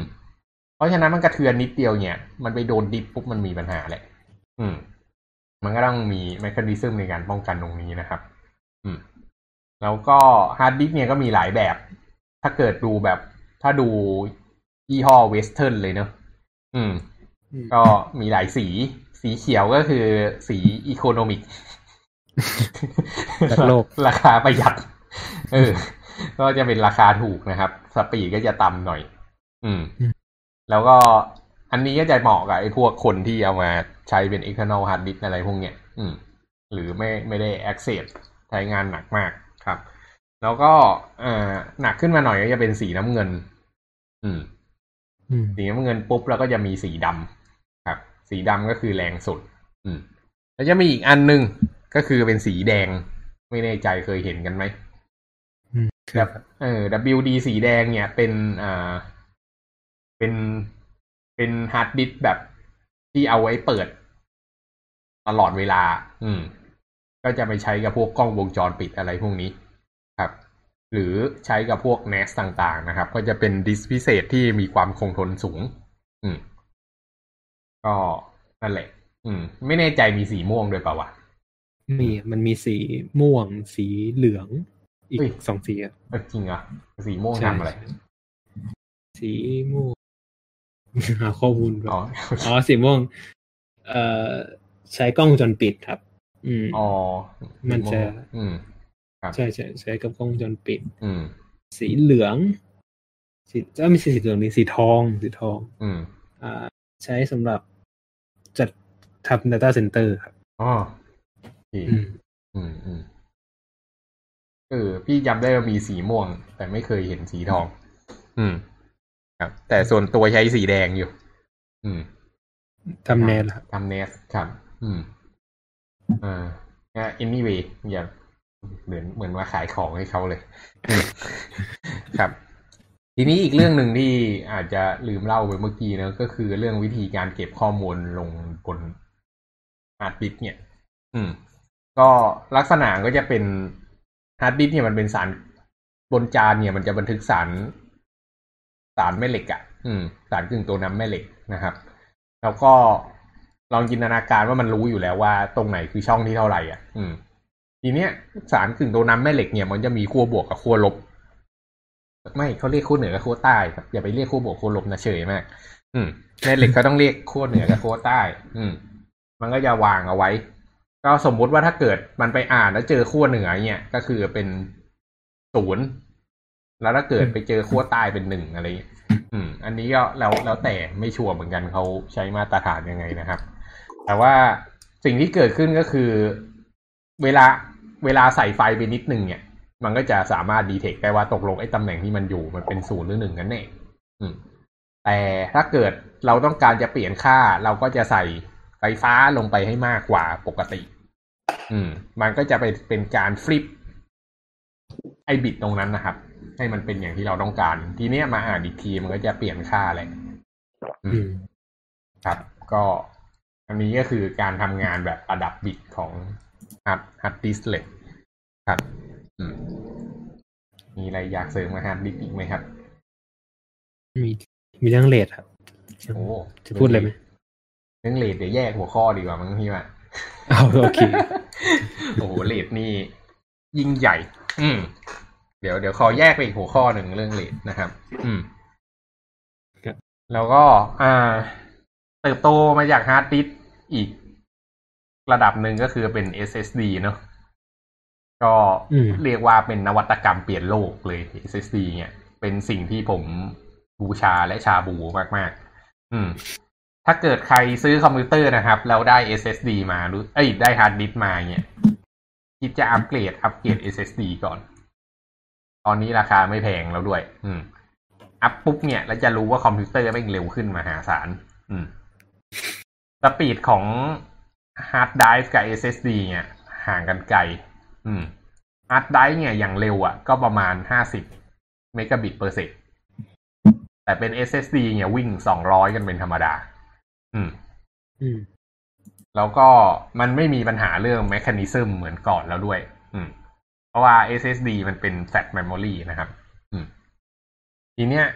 เพราะฉะนั้นมันกระเทือนนิดเดียวเนี่ย มันไปโดนดิสปุ๊บมันมีปัญหาแหละ อืม มันก็ต้องมี mechanism ในการป้องกันตรงนี้นะครับ อืมแล้วก็ฮาร์ดดิสก์เนี่ยก็มีหลายแบบ ถ้าเกิดดูแบบ ถ้าดูยี่ห้อ Western เลยเนอะอืมอืม ก็มีหลายสี สีเขียวก็คือสี economic รักโลกราคาประหยัด เออ ก็จะเป็นราคาถูกนะครับ speed ก็จะต่ำหน่อยอืมอืม แล้วก็อันนี้ก็จะเหมาะกับไอ้พวกคนที่เอามาใช้เป็น external hard disk อะไรพวกเนี้ย อืม หรือไม่ไม่ได้ access ใช้งานหนักมากครับ แล้วก็เอ่อหนักขึ้นมาหน่อยก็จะเป็นสีน้ำเงิน อืมอืมสีน้ำเงินปุ๊บแล้วก็จะมีสีดำครับ สีดำก็คือแรงสุด อืม แล้วจะมีอีกอันหนึงก็คือเป็นสีแดง ไม่แน่ใจเคยเห็นกันไหมอืมแบบเออ WD สีแดงเนี่ยเป็นอ่าเป็นเป็นฮาร์ดดิสก์แบบที่เอาไว้เปิด ตลอดเวลา อืม ก็จะไปใช้กับพวกกล้องวงจรปิดอะไรพวกนี้ครับ หรือใช้กับพวก NAS ต่างๆนะครับ ก็จะเป็นดิสก์พิเศษที่มีความคงทนสูง อืม ก็นั่นแหละ อืม ไม่แน่ใจมีสีม่วงด้วยเปล่าวะมีมันมีสีม่วง สีเหลือง อีกเฮ้ยสองสีอะเออจริงเหรอะสีม่วงใช่ทำอะไร สีม่วงหาข้อมูลก่อนอ๋ออ๋อสีม่วง เอ่อใช้กล้องวงจรปิดครับ อืมอ๋อมันจะ อืมครับ ใช่ใช่ใช้กับกล้องวงจรปิด อืม สีเหลืองสีเอ้าไม่ใช่สีเหลืองนี่สีทองสีทอง อืม อ่า ใช้สำหรับจัดทำ data center ครับอ๋อโอเคอืมอืมอืมเออพี่จำได้ว่ามีสีม่วง แต่ไม่เคยเห็นสีทอง อืม ครับ แต่ส่วนตัวใช้สีแดงอยู่ อืมทำแนนครับทำเนสครับ อืมอ่าอ่า anyway อย่า เหมือนเหมือนมาขายของให้เขาเลย ครับ ทีนี้อีกเรื่องหนึ่งที่อาจจะลืมเล่าไปเมื่อกี้นะก็คือเรื่องวิธีการเก็บข้อมูลลงบนฮาร์ดดิสก์เนี่ย อืม ก็ลักษณะก็จะเป็นฮาร์ดดิสก์เนี่ยมันเป็นสารบนจานเนี่ย มันจะบันทึกสารสารแม่เหล็กอะ่ะ อืม สารกึ่งตัวนำแม่เหล็กนะครับ แล้วก็ลองจินตนาการว่ามันรู้อยู่แล้วว่าตรงไหนคือช่องที่เท่าไหร่อะ อืม ทีเนี้ยสารกึ่งโดน้ำแม่เหล็กเนี่ยมันจะมีขั้วบวกกับขั้วลบ ไม่เขาเรียกขั้วเหนือกับขั้วใต้ครับอย่าไปเรียกขั้วบวกขั้วลบนะเฉยมาก อืมแม่เหล็กเขาต้องเรียกขั้วเหนือกับขั้วใต้ อืม มันก็จะวางเอาไว้ ก็สมมุติว่าถ้าเกิดมันไปอ่านแล้วเจอขั้วเหนือเนี่ยก็คือเป็นศูนย์แล้วถ้าเกิดไปเจอขั้วใต้เป็นหนึ่งอะไรอืม อันนี้ก็แล้วแล้วแต่ไม่ชัวร์เหมือนกันเขาใช้มาตรฐานยังไงนะครับ แต่ว่าสิ่งที่เกิดขึ้นก็คือ เวลา เวลาใส่ไฟไปนิดนึงเนี่ย มันก็จะสามารถดีเทคได้ว่าตกลงไอ้ตำแหน่งที่มันอยู่มันเป็นศูนย์หรือหนึ่งกันแน่อืมแต่ถ้าเกิดเราต้องการจะเปลี่ยนค่า เราก็จะใส่ไฟฟ้าลงไปให้มากกว่าปกติ อืม มันก็จะไปเป็นการฟลิปไอบิตตรงนั้นนะครับ ให้มันเป็นอย่างที่เราต้องการ ทีเนี้ยมาอ่านอีกทีมันก็จะเปลี่ยนค่าเลยอือืมมครับ ก็อันนี้ก็คือการทำงานแบบประดับบิตของ ฮัดฮัดดิสเลยครับอืมมีอะไรอยากเสริมมาฮัดดิสอีกไหมครับ มีมีเรื่องเลทครับโอ้จะพูดเลยไหมเรื่องเลดเดี๋ยวแยกหัวข้อดีกว่ามั้งพี่ว่าเอาโอเคโอ้โหเลดนี่ ยิ่งใหญ่ อืม เดี๋ยวเดี๋ยวขอแยกไปอีกหัวข้อหนึ่งเรื่องเลดนะครับ อืมครับแล้วก็ อ่า เติบโตมาจากฮาร์ดดิสก์อีก ระดับหนึ่งก็คือเป็น SSD เนอะก็อืมเรียกว่าเป็นนวัตกรรมเปลี่ยนโลกเลย SSD เนี่ยเป็นสิ่งที่ผมบูชาและชาบูมาก ๆ อืม ถ้าเกิดใครซื้อคอมพิวเตอร์นะครับ แล้วได้ SSD มาหรือเอ้ยได้ฮาร์ดดิสก์มาเนี่ยคิดจะอัปเกรดอัปเกรด SSD ก่อน ตอนนี้ราคาไม่แพงแล้วด้วย อืม up ปุ๊บเนี่ย แล้วจะรู้ว่าคอมพิวเตอร์แม่งเร็วขึ้นมหาศาล อืม speed ของ hard drive กับ SSD เนี่ยห่างกันไกล อืม hard drive เนี่ยอย่างเร็วอะ ก็ประมาณห้าสิบ megabit per sec แต่เป็น SSD เนี่ยวิ่งสองร้อยกันเป็นธรรมดา อืม อืม แล้วก็มันไม่มีปัญหาเรื่อง m ม c h a นิซึมเหมือนก่อนแล้วด้วย อืม เพราะว่า SSD มันเป็น fat memory นะครับ อืม ทีเนี้ย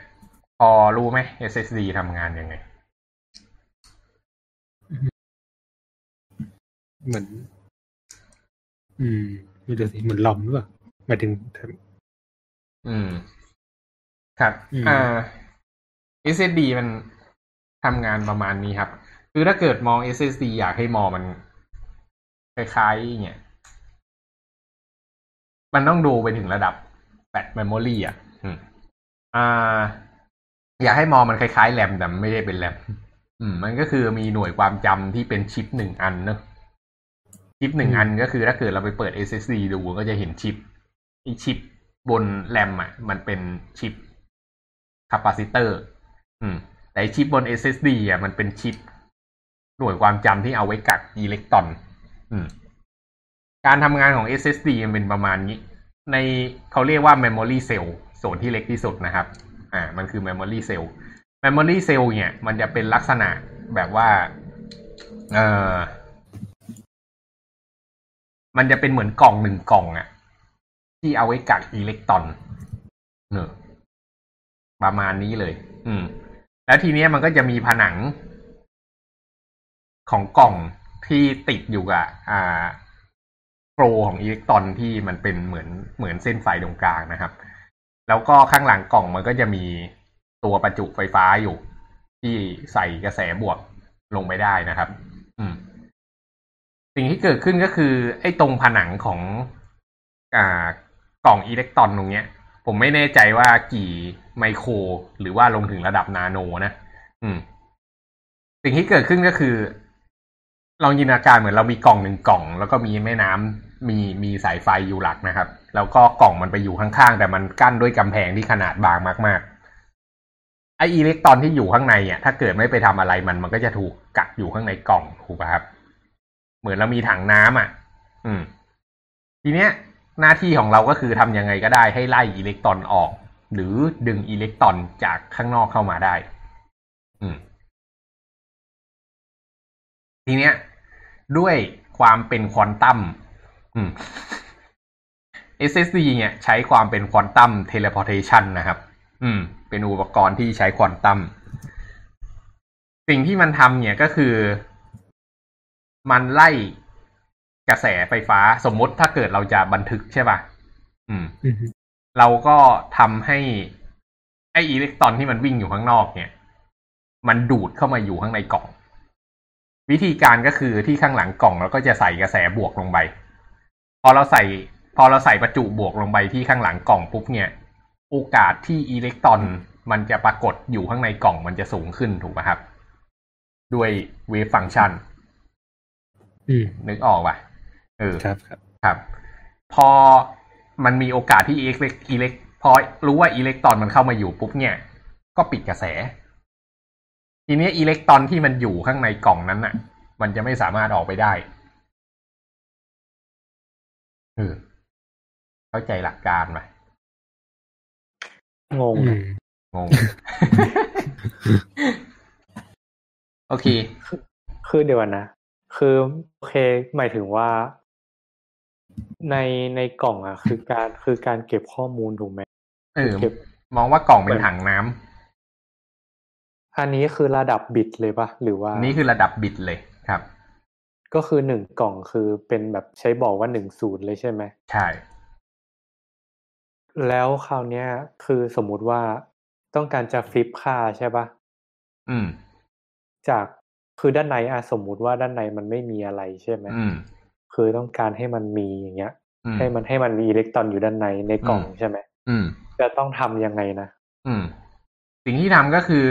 พอรู้ไหม SSD ทำงานยังไง เหมือน อืมไม่รู้สิเหมือนลอมหรือเปล่าหมายถึง อืม ครับอืมอ่า SSD มันทำงานประมาณนี้ครับ คือถ้าเกิดมอง SSD อยากให้มองมันคล้ายๆเนี่ยมันต้องดูไปถึงระดับ flash memory อะอืมอ่า อยากให้มองมันคล้ายๆแรมแต่มันไม่ได้เป็นแรม อืม มันก็คือมีหน่วยความจำที่เป็นชิปหนึ่งอันเนอะ ชิปหนึ่งอันก็คือถ้าเกิดเราไปเปิด SSD ดูก็จะเห็นชิปไอชิปบนแรมอะ มันเป็นชิป capacitor อืม แต่ไอ้ชิปบน SSD อะมันเป็นชิป หน่วยความจำที่เอาไว้กักอิเล็กตรอน อืม การทำงานของ SSD มันเป็นประมาณนี้ ในเขาเรียกว่า memory cell โซนที่เล็กที่สุดนะครับ อ่า มันคือ memory cell memory cell เนี่ย มันจะเป็นลักษณะแบบว่า เอ่อ มันจะเป็นเหมือนกล่องหนึ่งกล่องอะที่เอาไว้กักอิเล็กตรอนเนอะประมาณนี้เลย อืม แล้วทีเนี้ยมันก็จะมีผนังของกล่องที่ติดอยู่กับอ่าโปรของอิเล็กตรอนที่มันเป็นเหมือนเหมือนเส้นไฟตรงกลางนะครับ แล้วก็ข้างหลังกล่องมันก็จะมีตัวประจุไฟฟ้าอยู่ ที่ใส่กระแสบวกลงไปได้นะครับ สิ่งที่เกิดขึ้นก็คือ ไอ้ตรงผนังของอ่ากล่องอิเล็กตรอนตรงเนี้ย ผมไม่แน่ใจว่ากี่ไมโคร หรือว่าลงถึงระดับนาโนนะอืม สิ่งที่เกิดขึ้นก็คือ ลองจินตนาการเหมือนเรามีกล่องหนึ่งกล่อง แล้วก็มีแม่น้ำมีมีสายไฟอยู่หลักนะครับ แล้วก็กล่องมันไปอยู่ข้างๆ แต่มันกั้นด้วยกำแพงที่ขนาดบางมาก ๆ ไออิเล็กตรอนที่อยู่ข้างในอะถ้าเกิดไม่ไปทำอะไรมันมันก็จะถูกกักอยู่ข้างในกล่องถูกป่ะครับ เหมือนเรามีถังน้ำอะ อืม ทีเนี้ย หน้าที่ของเราก็คือทำยังไงก็ได้ให้ไล่อิเล็กตรอนออก หรือดึงอิเล็กตรอนจากข้างนอกเข้ามาได้ อืม ทีเนี้ย ด้วยความเป็นควอนตัมอืม SSD เนี่ย ใช้ความเป็น quantum teleportation นะครับ อืม เป็นอุปกรณ์ที่ใช้ควอนตัม สิ่งที่มันทำเนี่ยก็คือ มันไล่กระแสไฟฟ้าสมมติถ้าเกิดเราจะบันทึกใช่ป่ะอืมอืม เราก็ทำให้ไออิเล็กตรอนที่มันวิ่งอยู่ข้างนอกเนี่ย มันดูดเข้ามาอยู่ข้างในกล่อง วิธีการก็คือที่ข้างหลังกล่องเราก็จะใส่กระแสบวกลงไป พอเราใส่ พอเราใส่ประจุบวกลงไปที่ข้างหลังกล่องปุ๊บเนี่ย โอกาสที่อิเล็กตรอนมันจะปรากฏอยู่ข้างในกล่องมันจะสูงขึ้นถูกไหมครับ ด้วยเวฟฟังก์ชันอืม นึกออกป่ะเออครับครับครับ พอมันมีโอกาสที่อิเล็กอิเล็กพอรู้ว่าอิเล็กตรอนมันเข้ามาอยู่ปุ๊บเนี่ย ก็ปิดกระแส ทีนี้อิเล็กตรอนที่มันอยู่ข้างในกล่องนั้นน่ะ มันจะไม่สามารถออกไปได้เออเข้าใจหลักการไหมงงอืนะมงง โอเค คือเดี๋ยวนะ คือโอเคหมายถึงว่าในในกล่องอะ คือการคือการเก็บข้อมูลถูกไหมเออเก็บมองว่ากล่องเป็นถังน้ำอันนี้คือระดับบิตเลยปะหรือว่า นี่คือระดับบิตเลยครับ ก็คือหนึ่งกล่องคือเป็นแบบใช้บอกว่าหนึ่งศูนย์เลยใช่ไหมใช่ แล้วคราวเนี้ย คือสมมุติว่าต้องการจะฟลิปค่าใช่ปะอืม จาก คือด้านในอะสมมุติว่าด้านในมันไม่มีอะไรใช่ไหมอืมคือต้องการให้มันมีอย่างเงี้ยอืมให้มันให้มันมีอิเล็กตรอนอยู่ด้านในในกล่องอืมใช่ไหมอืมจะต้องทำยังไงนะอืม สิ่งที่ทำก็คือ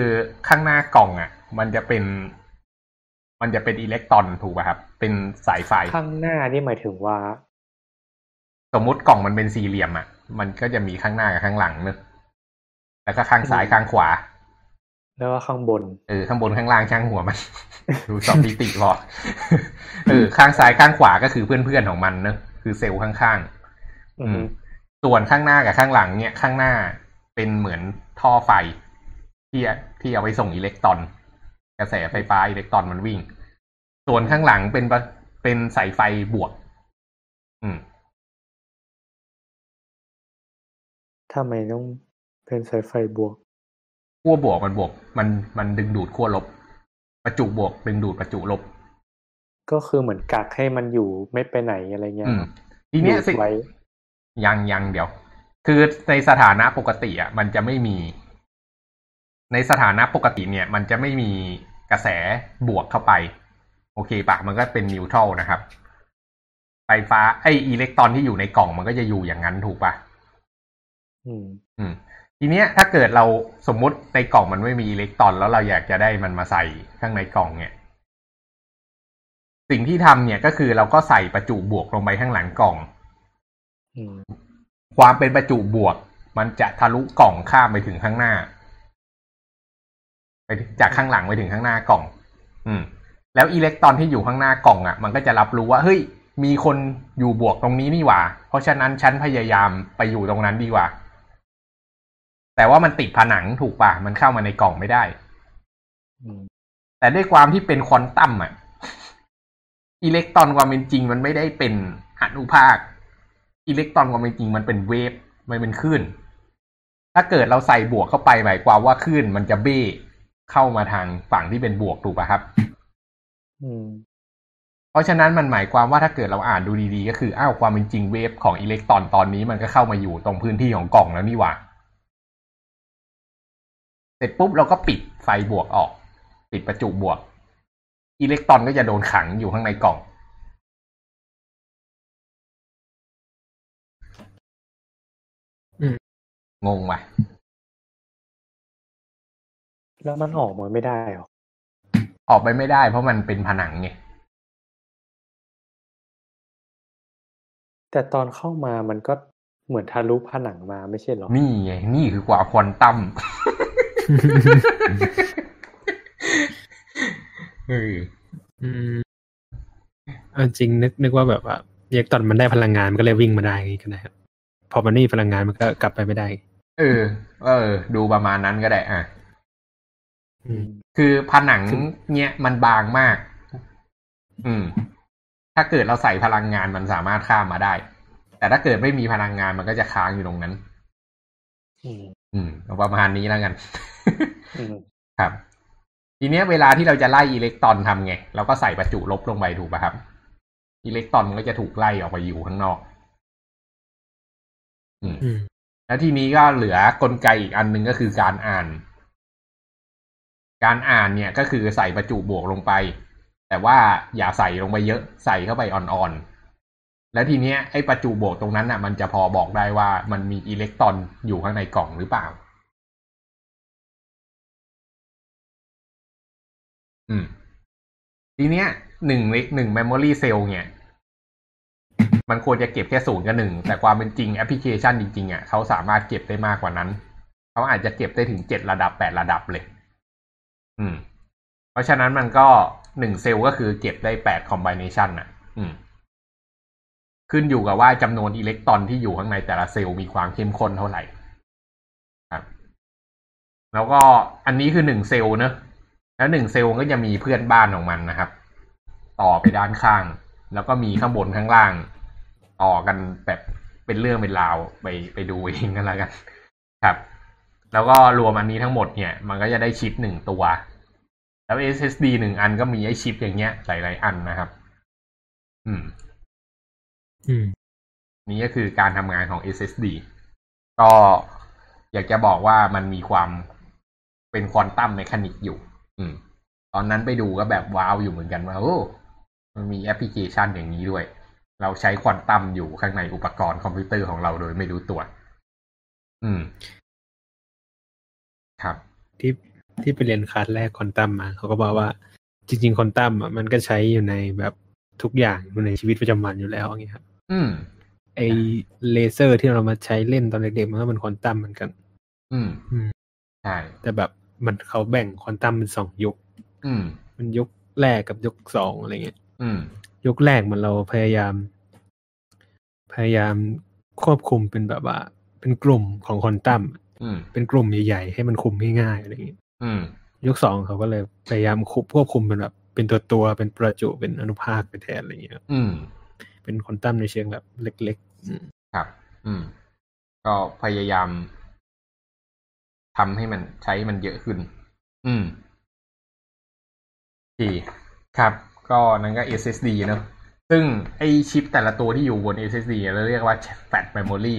ข้างหน้ากล่องอะ มันจะเป็น มันจะเป็นอิเล็กตรอนถูกป่ะครับ เป็นสายไฟข้างหน้านี่หมายถึงว่า สมมุติกล่องมันเป็นสี่เหลี่ยมอะ มันก็จะมีข้างหน้ากับข้างหลังเนอะแล้วก็ข้างซ้ายอืมข้างขวา แล้วก็ข้างบน เออ ข้างบนข้างล่างช่างหัวมัน ดูสอบมิติพอเออ ข้างซ้ายข้างขวาก็คือเพื่อนๆของมันเนอะคือเซลล์ข้างๆอือฮึส่วนข้างหน้ากับข้างหลังเนี่ย ข้างหน้าเป็นเหมือนท่อไฟที่ที่เอาไปส่งอิเล็กตรอน กระแสไฟฟ้าอิเล็กตรอนมันวิ่ง ส่วนข้างหลังเป็นปะเป็นสายไฟบวก อืมทำไมต้องเป็นสายไฟบวก ขั้วบวกมันบวก มันมันดึงดูดขั้วลบ ประจุบวกดึงดูดประจุลบ ก็คือเหมือนกักให้มันอยู่ไม่ไปไหนอะไรเงี้ยอืมทีเนี้ยอยู่สิไว้ยังยังเดี๋ยว คือในสถานะปกติอะมันจะไม่มี ในสถานะปกติเนี่ย มันจะไม่มีกระแสบวกเข้าไป โอเคปะมันก็เป็นนิวทรัลนะครับไฟฟ้าไออิเล็กตรอนที่อยู่ในกล่องมันก็จะอยู่อย่างนั้นถูกปะอืม อืม ทีเนี้ยถ้าเกิดเราสมมุติในกล่องมันไม่มีอิเล็กตรอน แล้วเราอยากจะได้มันมาใส่ข้างในกล่องเนี่ย สิ่งที่ทำเนี่ยก็คือเราก็ใส่ประจุบวกลงไปข้างหลังกล่องอืมความเป็นประจุบวก มันจะทะลุกล่องข้ามไปถึงข้างหน้า ไปถึงจากข้างหลังไปถึงข้างหน้ากล่อง อืม แล้วอิเล็กตรอนที่อยู่ข้างหน้ากล่องอะ มันก็จะรับรู้ว่าเฮ้ยมีคนอยู่บวกตรงนี้นี่หว่า เพราะฉะนั้นฉันพยายามไปอยู่ตรงนั้นดีกว่า แต่ว่ามันติดผนังถูกป่ะมันเข้ามาในกล่องไม่ได้อืมแต่ด้วยความที่เป็นควอนตัมอะ อิเล็กตรอนความเป็นจริงมันไม่ได้เป็นอนุภาค อิเล็กตรอนความเป็นจริงมันเป็นเวฟ มันเป็นคลื่น ถ้าเกิดเราใส่บวกเข้าไปหมายความว่าคลื่นมันจะเบ้เข้ามาทางฝั่งที่เป็นบวกถูกป่ะครับ อืมเพราะฉะนั้นมันหมายความว่าถ้าเกิดเราอ่านดูดีๆ ก็คืออ้าวความเป็นจริงเวฟของอิเล็กตรอนตอนนี้มันก็เข้ามาอยู่ตรงพื้นที่ของกล่องแล้วนี่หว่า เสร็จปุ๊บเราก็ปิดไฟบวกออก ปิดประจุบวก อิเล็กตรอนก็จะโดนขังอยู่ข้างในกล่องอืมงงว่ะแล้วมันออกมาไม่ได้หรอ ออกไปไม่ได้เพราะมันเป็นผนังไง แต่ตอนเข้ามามันก็เหมือนทะลุผนังมาไม่ใช่เหรอ นี่ไง นี่คือกว่าควอนตัม เอออืมเอาจริงนึกนึกว่าแบบว่าอิเล็กตรอนมันได้พลังงานมันก็เลยวิ่งมาได้อย่างงี้ก็ได้ครับพอมันไม่มีพลังงานมันก็กลับไปไม่ได้ เออ เออ ดูประมาณนั้นก็ได้ อะอืมคือผนังเนี่ยมันบางมาก อืม ถ้าเกิดเราใส่พลังงานมันสามารถข้ามมาได้ แต่ถ้าเกิดไม่มีพลังงานมันก็จะค้างอยู่ตรงนั้น อืมอืมเอาประมาณนี้แล้วกันอืมครับ ทีเนี้ยเวลาที่เราจะไล่อิเล็กตรอนทำไงเราก็ใส่ประจุลบลงไปถูกป่ะครับ อิเล็กตรอนมันก็จะถูกไล่ออกไปอยู่ข้างนอกอืมอืมแล้วทีนี้ก็เหลือกลไกอีกอันหนึ่งก็คือการอ่าน การอ่านเนี่ยก็คือใส่ประจุบวกลงไป แต่ว่าอย่าใส่ลงไปเยอะ ใส่เข้าไปอ่อนๆ แล้วทีเนี้ยไอ้ประจุบวกตรงนั้นอะ มันจะพอบอกได้ว่ามันมีอิเล็กตรอนอยู่ข้างในกล่องหรือเปล่า อืม ทีเนี้ยหนึ่งหนึ่ง memory cell เนี่ย มันควรจะเก็บแค่ศูนย์กับหนึ่ง แต่ความเป็นจริงแอปพลิเคชันจริงๆอะเขาสามารถเก็บได้มากกว่านั้น เขาอาจจะเก็บได้ถึงเจ็ดระดับแปดระดับเลย อืม เพราะฉะนั้นมันก็หนึ่งเซลล์ก็คือเก็บได้แปด combination อะ อืม ขึ้นอยู่กับว่าจำนวนอิเล็กตรอนที่อยู่ข้างในแต่ละเซลล์มีความเข้มข้นเท่าไหร่ครับแล้วก็อันนี้คือหนึ่งเซลล์เนอะแล้วหนึ่งเซลล์ก็จะมีเพื่อนบ้านของมันนะครับ ต่อไปด้านข้าง แล้วก็มีข้างบนข้างล่าง ต่อกันแบบเป็นเรื่องเป็นราวไปไปดูเองกันแล้วกัน ครับ แล้วก็รวมอันนี้ทั้งหมดเนี่ย มันก็จะได้ชิปหนึ่งตัว แล้ว SSD หนึ่งอันก็มีไอชิปอย่างเงี้ยหลายๆอันนะครับ อืม นี่ก็คือการทำงานของ SSD ก็อยากจะบอกว่ามันมีความเป็นควอนตัมเมคานิกอยู่ อืม ตอนนั้นไปดูก็แบบว้าวอยู่เหมือนกันว่าโอ้มันมีแ อย่างนี้ด้วย เราใช้ควอนตัมอยู่ข้างในอุปกรณ์คอมพิวเตอร์ของเราโดยไม่รู้ตัว อืม ครับที่ที่ไปเรียนคลาสแรกควอนตัมมาเขาก็บอกว่า จริง ๆควอนตัมอะมันก็ใช้อยู่ในแบบทุกอย่างอยู่ในชีวิตประจำวันอยู่แล้วอย่างเงี้ยครับ อืมไอเลเซอร์ที่เรามาใช้เล่นตอนเด็กๆมันก็เป็นควอนตัมเหมือนกันอืมอืมใช่แต่แบบมันเขาแบ่งควอนตัมเป็นสองยุค อืม มันยุคแรกกับยุคสองอะไรเงี้ยอืม ยุคแรกมันเราพยายาม พยายามควบคุมเป็นแบบว่า เป็นกลุ่มของควอนตัมอืม เป็นกลุ่มใหญ่ๆให้มันคุมง่ายๆอะไรเงี้ยอืม ยุคสองเขาก็เลยพยายามควบควบคุมเป็นแบบ เป็นตัวตัวๆเป็นประจุเป็นอนุภาคไปแทนอะไรเงี้ย อืม เป็นควอนตัมในเชิงแบบเล็กๆครับ อืม ก็พยายามทำให้มันใช้มันเยอะขึ้น อืมดีครับ ก็นั่นก็ SSD เนอะซึ่งไอชิปแต่ละตัวที่อยู่บน SSD เราเรียกว่า Fat Memory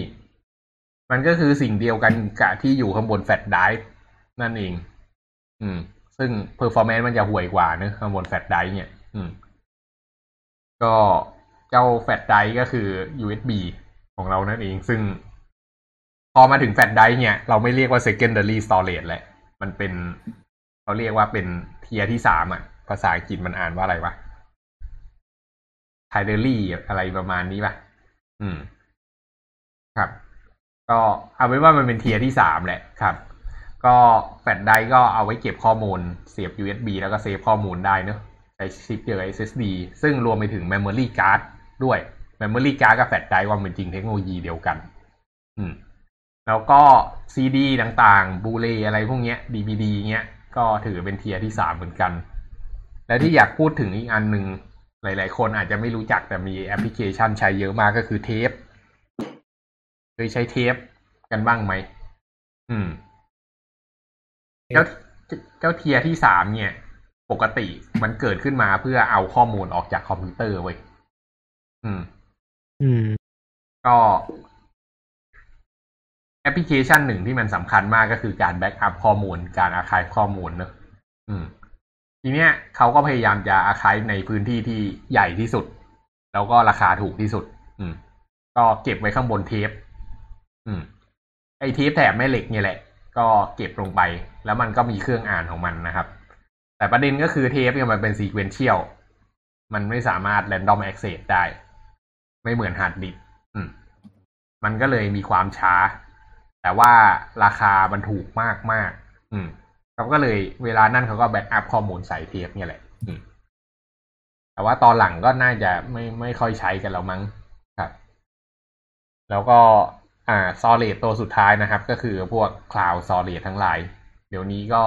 มันก็คือสิ่งเดียวกันกับที่อยู่ข้างบน Fat Drive นั่นเอง อืม ซึ่ง performance มันจะห่วยกว่าเนอะข้างบน Fat Drive เนี่ย อืม ก็ เจ้า Fat Drive ก็คือ USB ของเรานั่นเอง ซึ่ง พอมาถึง Flash Drive เนี่ย เราไม่เรียกว่า secondary storage แหละ มันเป็นเขาเรียกว่าเป็น tier ที่สามอะ ภาษาอังกฤษมันอ่านว่าอะไรวะ primary อะไรประมาณนี้ป่ะ อืม ครับ ก็เอาไว้ว่ามันเป็น tier ที่สามแหละครับ ก็ flash drive ก็เอาไว้เก็บข้อมูล เสียบ USB แล้วก็ save ข้อมูลได้เนอะใช้ชิปเดียวกับ SSD ซึ่งรวมไปถึง Memory Card ด้วย Memory Card กับแฟลชไดรฟ์ว่าเป็นจริงเทคโนโลยีเดียวกัน อืม แล้วก็ CD ต่างๆบูเลอะไรพวกเนี้ย DVD เงี้ย ก็ถือเป็นเทียที่สามเหมือนกัน และที่อยากพูดถึงอีกอันหนึ่งหลาย ๆ คนอาจจะไม่รู้จักแต่มีแอปพลิเคชันใช้เยอะมากก็คือเทปเคยใช้เทปกันบ้างไหม อืม เจ้าเจ้า tier ที่สามเนี่ย ปกติมันเกิดขึ้นมาเพื่อเอาข้อมูลออกจากคอมพิวเตอร์เว้ย อืม อืม ก็แอปพลิเคชันหนึ่งที่มันสำคัญมากก็คือการ backup ข้อมูล การอาคายข้อมูลเนอะอืม ทีเนี้ยเขาก็พยายามจะอาคายในพื้นที่ที่ใหญ่ที่สุด แล้วก็ราคาถูกที่สุด อืม ก็เก็บไว้ข้างบนเทป อืม ไอเทปแถบแม่เหล็กเนี่ยแหละ ก็เก็บลงไป แล้วมันก็มีเครื่องอ่านของมันนะครับแต่ประเด็นก็คือเทปเนี่ยมันเป็น sequential มันไม่สามารถ random access ได้ ไม่เหมือนฮาร์ดดิสก์มันก็เลยมีความช้า แต่ว่าราคามันถูกมากมากอืมเขาก็เลยเวลานั่นเขาก็ backup ข้อมูลใส่เทปเนี่ยแหละ อืมแต่ว่าตอนหลังก็น่าจะไม่ไม่ค่อยใช้กันแล้วมั้งครับ แล้วก็อ่า storage ตัวสุดท้ายนะครับ ก็คือพวก cloud storage ทั้งหลาย เดี๋ยวนี้ก็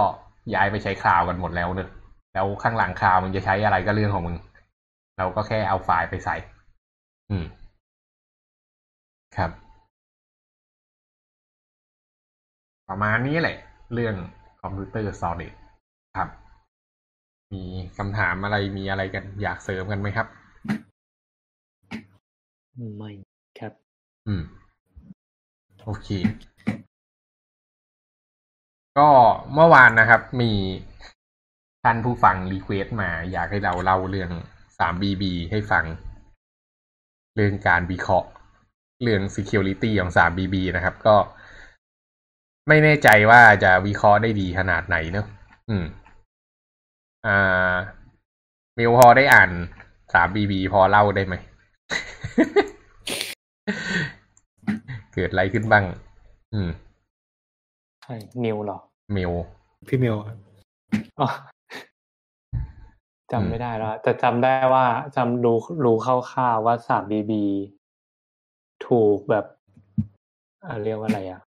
ย้ายไปใช้ cloud กันหมดแล้วเนอะแล้วข้างหลัง cloud มึงจะใช้อะไรก็เรื่องของมึง เราก็แค่เอาไฟล์ไปใส่ อืม ครับ ประมาณนี้แหละ เรื่องคอมพิวเตอร์ storage ครับ มีคำถามอะไรมีอะไรกัน อยากเสริมกันไหมครับ ไม่ครับ อืม โอเค ก็เมื่อวานนะครับ มีท่านผู้ฟังรีเควสต์มา อยากให้เราเล่าเรื่อง 3BB ให้ฟัง เรื่องการวิเคราะห์ เรื่อง Security ของ 3BB นะครับ ก็ไม่แน่ใจว่าจะวิเคราะห์ได้ดีขนาดไหนเนอะอืม อ่ามิวพอได้อ่าน 3BB พอเล่าได้ไหม เกิดอะไรขึ้นบ้าง อืม ใช่นิวเหรอเมลพี่เมลครับอ๋อ จำไม่ได้แล้วแต่จำได้ว่าจำรู้รู้คร่าวๆว่าสามบีบีถูกแบบอ่าเรียกว่าอะไรอะ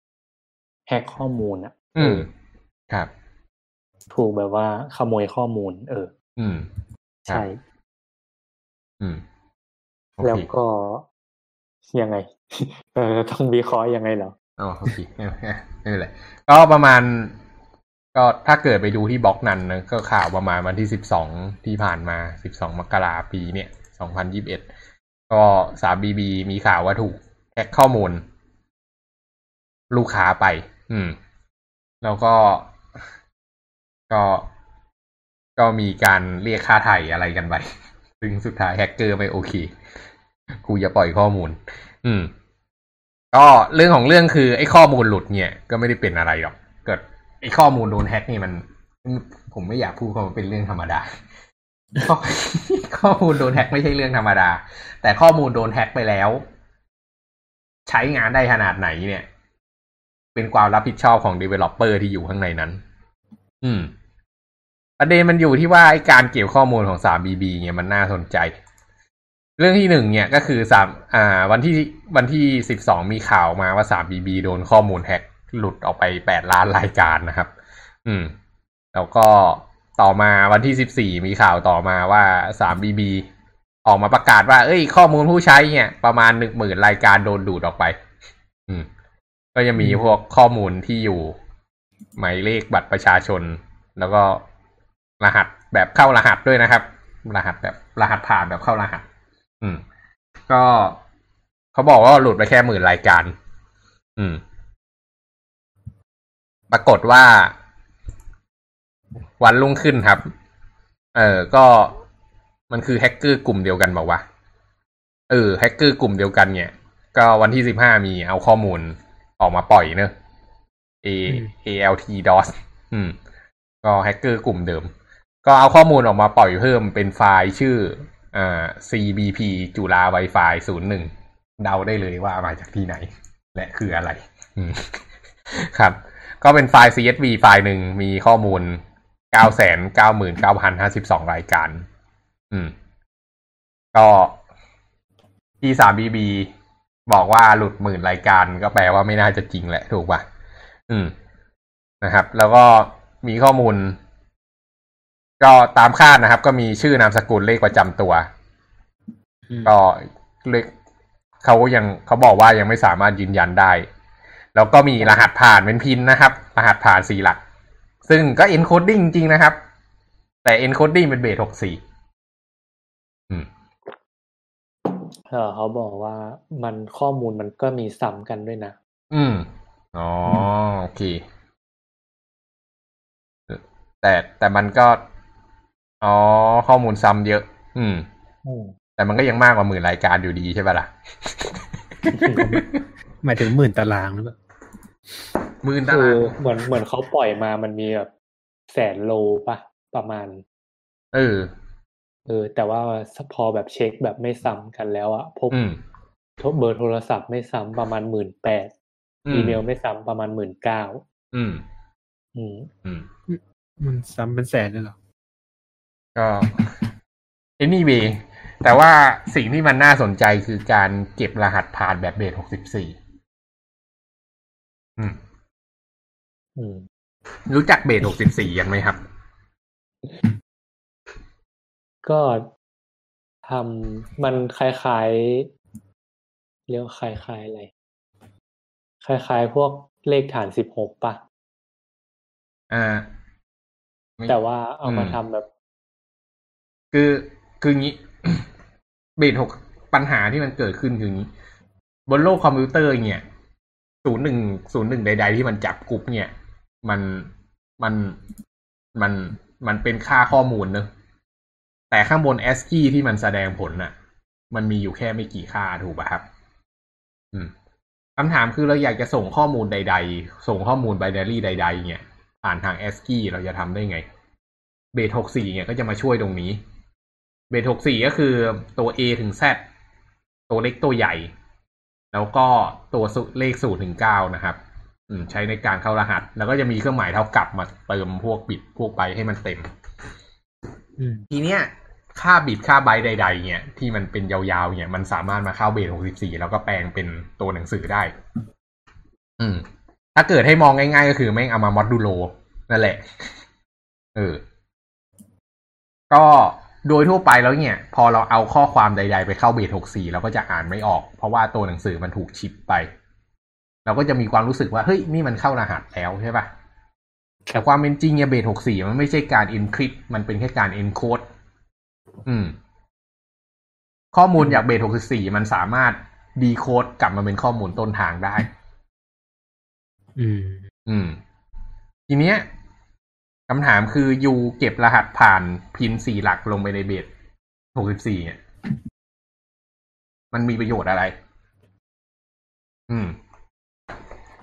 แฮกข้อมูลอะอืม ครับ ถูกแบบว่าขโมยข้อมูล เออ อืม ใช่ อืมโอแล้วเคก็ยังไง เออต้องวิเคราะห์ยังไงเหรออ๋อโอเคไม่ไม่เป็นไรก็ประมาณ ก็ถ้าเกิดไปดูที่บล็อกนั้นนะก็ข่าวประมาณวันที่สิบสองที่ผ่านมาสิบสองมกราปีเนี่ยสองพันยิบเอ็ดก็สามบีบีมีข่าวว่าถูกแฮกข้อมูล ลูกค้าไป อืม แล้วก็ก็ก็มีการเรียกค่าไถ่อะไรกันไป ซึ่งสุดท้ายแฮกเกอร์ไม่โอเค กูจะปล่อยข้อมูล อืม ก็เรื่องของเรื่องคือไอ้ข้อมูลหลุดเนี่ย ก็ไม่ได้เป็นอะไรหรอก เกิด ไอ้ข้อมูลโดนแฮ็กนี่มัน ผมไม่อยากพูดเพราะมันเป็นเรื่องธรรมดา ข้อมูลโดนแฮ็กไม่ใช่เรื่องธรรมดา แต่ข้อมูลโดนแฮ็กไปแล้ว ใช้งานได้ขนาดไหนเนี่ย เป็นความรับผิดชอบของ developer ที่อยู่ข้างในนั้น อืมประเด็นมันอยู่ที่ว่าไอ้การเก็บข้อมูลของ 3BB เนี่ยมันน่าสนใจ เรื่องที่หนึ่งเนี่ยก็คือสามอ่า วันที่วันที่สิบสองมีข่าวมาว่า 3BB โดนข้อมูลแฮ็ก หลุดออกไปแปดล้านรายการนะครับ อืม แล้วก็ต่อมาวันที่สิบสี่มีข่าวต่อมาว่า 3BB ออกมาประกาศว่า เอ้ย ข้อมูลผู้ใช้เนี่ย ประมาณหนึ่งหมื่นรายการโดนดูดออกไป อืม ก็จะมีพวกข้อมูลที่อยู่ หมายเลขบัตรประชาชน แล้วก็รหัสแบบเข้ารหัสด้วยนะครับ รหัสแบบรหัสผ่านแบบเข้ารหัส อืม ก็เขาบอกว่าหลุดไปแค่หมื่นรายการ อืม ปรากฏว่าวันรุ่งขึ้นครับ เออก็มันคือแฮกเกอร์กลุ่มเดียวกันบอกว่าเออแฮกเกอร์กลุ่มเดียวกันเนี่ย ก็วันที่สิบห้ามีเอาข้อมูลออกมาปล่อยเนอะ A ALT DOS อืม ก็แฮกเกอร์กลุ่มเดิม ก็เอาข้อมูลออกมาปล่อยเพิ่มเป็นไฟล์ชื่ออ่า CBP จุฬา Wi-Fi ศูนย์หนึ่งเดาได้เลยว่ามาจากที่ไหน และคืออะไร อืม ครับ ก็เป็นไฟล์ CSV ไฟล์หนึ่งมีข้อมูล9 9 9 9 5 2รายการ อืม ก็ที่ 3BB บอกว่าหลุดหมื่นรายการก็แปลว่าไม่น่าจะจริงแหละถูกป่ะ อืม นะครับ แล้วก็มีข้อมูล ก็ตามคาดนะครับ ก็มีชื่อนามสกุลเลขประจำตัวอืมก็เลขเขายังเขาบอกว่ายังไม่สามารถยืนยันได้ แล้วก็มีรหัสผ่านเป็นพินนะครับ รหัสผ่านสี่หลัก ซึ่งก็ encoding จริงๆนะครับ แต่ encoding เป็นเบสหกสี่อืมเออเขาบอกว่ามันข้อมูลมันก็มีซ้ำกันด้วยนะ อืม อ๋อ โอเค แต่แต่มันก็ อ๋อ ข้อมูลซ้ำเยอะ อืมอืมแต่มันก็ยังมากกว่าหมื่นรายการอยู่ดีใช่ปะล่ะหมายถึงหมื่นตารางหรือเปล่า หมื่นตาคือรางเหมือนเหมือนเขาปล่อยมามันมีแบบแสนโลปะประมาณ เออ เออ แต่ว่าพอแบบเช็คแบบไม่ซ้ำกันแล้วอะพบอืมเบอร์โทรศัพท์ไม่ซ้ำประมาณหมื่นแปดอือีมเมลไม่ซ้ำประมาณหมื่นเก้าอืม อืมอืมมันซ้ำเป็นแสนเลยเหรอ ก็ anyway แต่ว่าสิ่งที่มันน่าสนใจคือการเก็บรหัสผ่านแบบเบสหกสิบสี่ อืม อืม รู้จักเบสหกสิบสี่กันไหมครับ ก็ทำมันคล้ายๆเรียกว่าคล้ายๆอะไร คล้ายๆ พวกเลขฐานสิบหกปะอ่าไม่แต่ว่าเอามาอืมทำแบบ คือคืองี้เบสหกปัญหาที่มันเกิดขึ้นคืออย่างนี้ บนโลกคอมพิวเตอร์เนี่ย ศูนย์หนึ่งศูนย์หนึ่งใด ๆ ที่มันจับกรุ๊ปเนี่ย มันมันมันมันเป็นค่าข้อมูลเนอะแต่ข้างบน ASCII ที่มันแสดงผลน่ะ มันมีอยู่แค่ไม่กี่ค่าถูกป่ะครับ อืมคำถามคือเราอยากจะส่งข้อมูลใด ๆ ส่งข้อมูลไบนารีใด ๆ เนี่ยผ่านทาง ASCII เราจะทำได้ไง เบสหกสี่เนี่ยก็จะมาช่วยตรงนี้ เบสหกสี่ก็คือตัว A ถึง Z ตัวเล็กตัวใหญ่ แล้วก็ตัวเลขศูนย์ถึงเก้านะครับอืมใช้ในการเข้ารหัส แล้วก็จะมีเครื่องหมายเท่ากับมาเติมพวกบิตพวกไปให้มันเต็มอืมทีเนี้ยค่าบิตค่าไบต์ใด ๆ เนี่ยที่มันเป็นยาวๆ เนี่ย มันสามารถมาเข้าเบสหกสิบสี่แล้วก็แปลงเป็นตัวหนังสือได้ อืม ถ้าเกิดให้มองง่ายๆ ก็คือแม่งเอามามอดดูโล นั่นแหละ เออ ก็ โดยทั่วไปแล้วเนี่ย พอเราเอาข้อความใด ๆ ไปเข้าเบสหกสี่เราก็จะอ่านไม่ออก เพราะว่าตัวหนังสือมันถูกชิปไป เราก็จะมีความรู้สึกว่าเฮ้ยนี่มันเข้ารหัสแล้วใช่ปะแต่ความเป็นจริงเนี่ยเบสหกสี่มันไม่ใช่การ encrypt มันเป็นแค่การ encode อืม ข้อมูลจากเบสหกสี่มันสามารถดีโคดกลับมาเป็นข้อมูลต้นทางได้ อืม อืม ทีเนี้ย คำถามคือยูเก็บรหัสผ่านพินสี่หลักลงไปในเบสหกสิบสี่เนี่ยมันมีประโยชน์อะไร อืม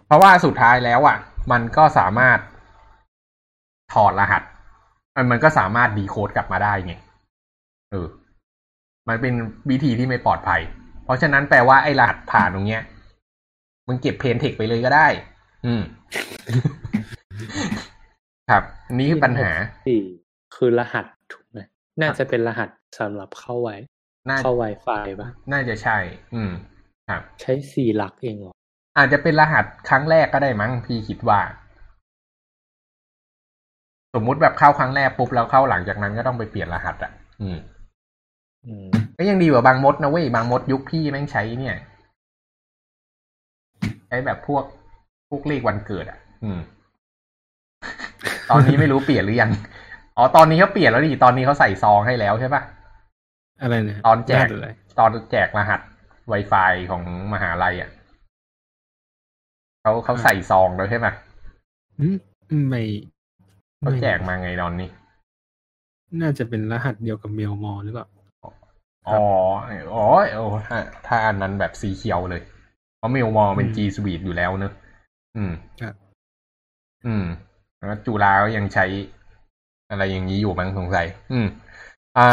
เพราะว่าสุดท้ายแล้วอะ มันก็สามารถถอดรหัส มันมันก็สามารถดีโคดกลับมาได้ไง เออ มันเป็นวิธีที่ไม่ปลอดภัย เพราะฉะนั้นแปลว่าไอ้รหัสผ่านตรงเนี้ยมึงเก็บเพนเทคไปเลยก็ได้ อืม ครับ นี่คือปัญหาสี่คือรหัสถูกไหมน่าจะเป็นรหัสสำหรับเข้าไวน่าเข้า Wi-Fi ปะน่าจะใช่ อืม ครับ ใช้สี่หลักเองเหรอ อาจจะเป็นรหัสครั้งแรกก็ได้มั้งพี่คิดว่า สมมุติแบบเข้าครั้งแรกปุ๊บแล้วเข้าหลังจากนั้นก็ต้องไปเปลี่ยนรหัสอะ อืมอืมก็ยังดีกว่าบางมดนะเว้ย บางมดยุคพี่แม่งใช้เนี่ย ใช้แบบพวกพวกเลขวันเกิดอะ อืม ตอนนี้ไม่รู้เปลี่ยนหรือยัง อ๋อ ตอนนี้เขาเปลี่ยนแล้วดิ ตอนนี้เขาใส่ซองให้แล้วใช่ปะอะไรนะตอนแจกรหัสอะไรตอนแจกรหัส Wi-Fi ของมหาลัยอะเขาเขาใส่ซองแล้วใช่ไหมอืมไม่เขาแจกมาไงตอนนี้ น่าจะเป็นรหัสเดียวกับเมลมอหรือเปล่า อ๋อ อ๋อโอ้ถ้าถ้าอันนั้นแบบสีเขียวเลย เพราะเมลมอเป็นอืม G Suite อยู่แล้วเนอะ อืมครับอืม แล้วจุฬาก็ยังใช้อะไรอย่างนี้อยู่มั้งสงสัย อืม อ่า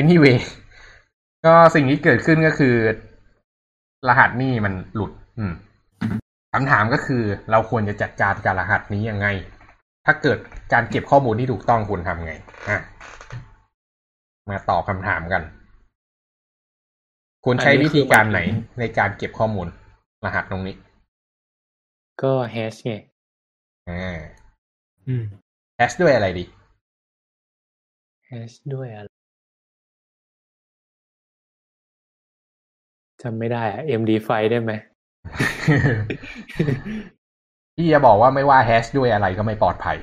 anyway ก็สิ่งที่เกิดขึ้นก็คือ รหัสนี่มันหลุด อืมคำถามก็คือเราควรจะจัดการกับรหัสนี้ยังไง ถ้าเกิดการเก็บข้อมูลที่ถูกต้องควรทำไง อะ มาตอบคำถามกัน ควรใช้วิธีการไหน ในการเก็บข้อมูล รหัสตรงนี้ ก็แฮชไงอ่า อืม แฮชด้วยอะไรดี แฮชด้วยอะไรจำไม่ได้อะ MD5 ได้ไหมพี่จะบอกว่าไม่ว่าแฮชด้วยอะไรก็ไม่ปลอดภัย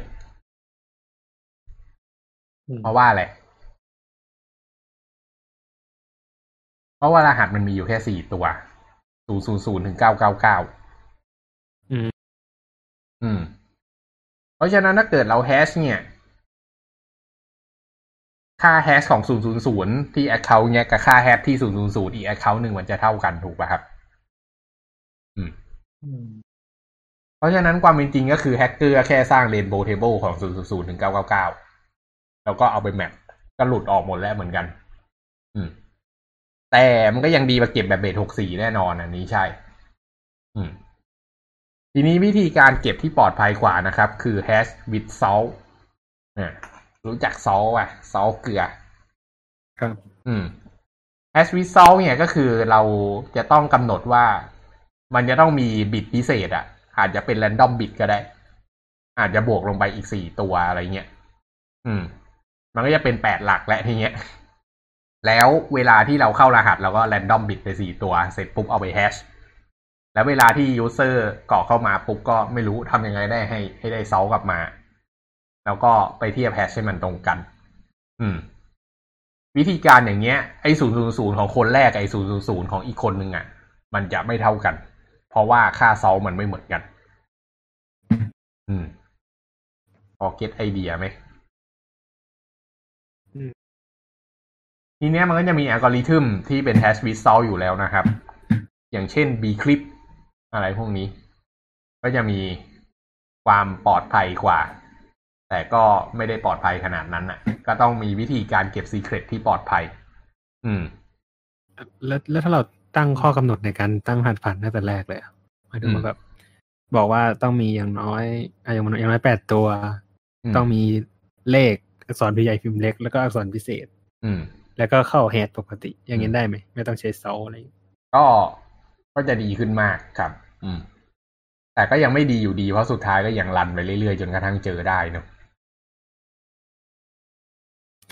อืมเพราะว่าอะไร เพราะว่ารหัสมันมีอยู่แค่สี่ตัวศูนย์ศูนย์ศูนย์ถึงเก้าเก้าเก้าอืม อืม เพราะฉะนั้นถ้าเกิดเราแฮชเนี่ย ค่าแฮชของศูนย์ศูนย์ศูนย์ที่ account เนี่ยกับค่าแฮชที่ศูนย์ศูนย์ศูนย์อีก account หนึ่งมันจะเท่ากันถูกป่ะครับอืมอืม เพราะฉะนั้นความเป็นจริงก็คือแฮกเกอร์แค่สร้าง rainbow table ของ 000 ถึง 999 แล้วก็เอาไปแมปก็หลุดออกหมดแล้วเหมือนกัน อืม แต่มันก็ยังดีกว่าเก็บแบบเบส64 แน่นอนอันนี้ใช่ อืม ทีนี้วิธีการเก็บที่ปลอดภัยกว่านะครับ คือ hash with salt อ่ารู้จัก salt อะ salt เกลือ ครับ อืม hash with salt เนี่ยก็คือเราจะต้องกำหนดว่ามันจะต้องมีบิตพิเศษ อะ อาจจะเป็น random bit ก็ได้ อาจจะบวกลงไปอีกสี่ตัวอะไรเงี้ย อืม มันก็จะเป็นแปดหลักและทีเงี้ย แล้วเวลาที่เราเข้ารหัสเราก็ random bit ไปสี่ตัว เสร็จปุ๊บเอาไปแฮช แล้วเวลาที่ user กรอกเข้ามาปุ๊บก็ไม่รู้ทำยังไงได้ให้ให้ได้เซากลับมา แล้วก็ไปเทียบแฮชให้มันตรงกัน อืม วิธีการอย่างเงี้ยไอ้ศูนย์ศูนย์ศูนย์ของคนแรกกับไอ้ศูนย์ศูนย์ศูนย์ของอีกคนนึงอะ มันจะไม่เท่ากัน เพราะว่าค่าเซามันไม่เหมือนกัน อืมพอเก็ตไอเดียไหมอืมทีเนี้ยมันก็จะมีอัลกอริทึมที่เป็น hash with salt อยู่แล้วนะครับ อย่างเช่น bcrypt อะไรพวกนี้ ก็จะมีความปลอดภัยกว่า แต่ก็ไม่ได้ปลอดภัยขนาดนั้นอะ ก็ต้องมีวิธีการเก็บ secret ที่ปลอดภัย อืม แล้วแล้วถ้าเราตั้งข้อกำหนดในการตั้งรหัสผ่านตั้งแต่แรกเลยอะหมายถึงอืว่ามแบบ บอกว่าต้องมีอย่างน้อยอะอย่างน้อยอย่างน้อยแปดตัวอืมต้องมีเลขอักษรพิมพ์ใหญ่พิมพ์เล็กแล้วก็อักษรพิเศษ อืม แล้วก็เข้าแฮชปกติ อย่างนี้ได้ไหม ไม่ต้องใช้เซาอะไรอย่างงี้ก็ก็จะดีขึ้นมากครับอืม แต่ก็ยังไม่ดีอยู่ดีเพราะสุดท้ายก็ยังรันไปเรื่อยๆ จนกระทั่งเจอได้เนอะ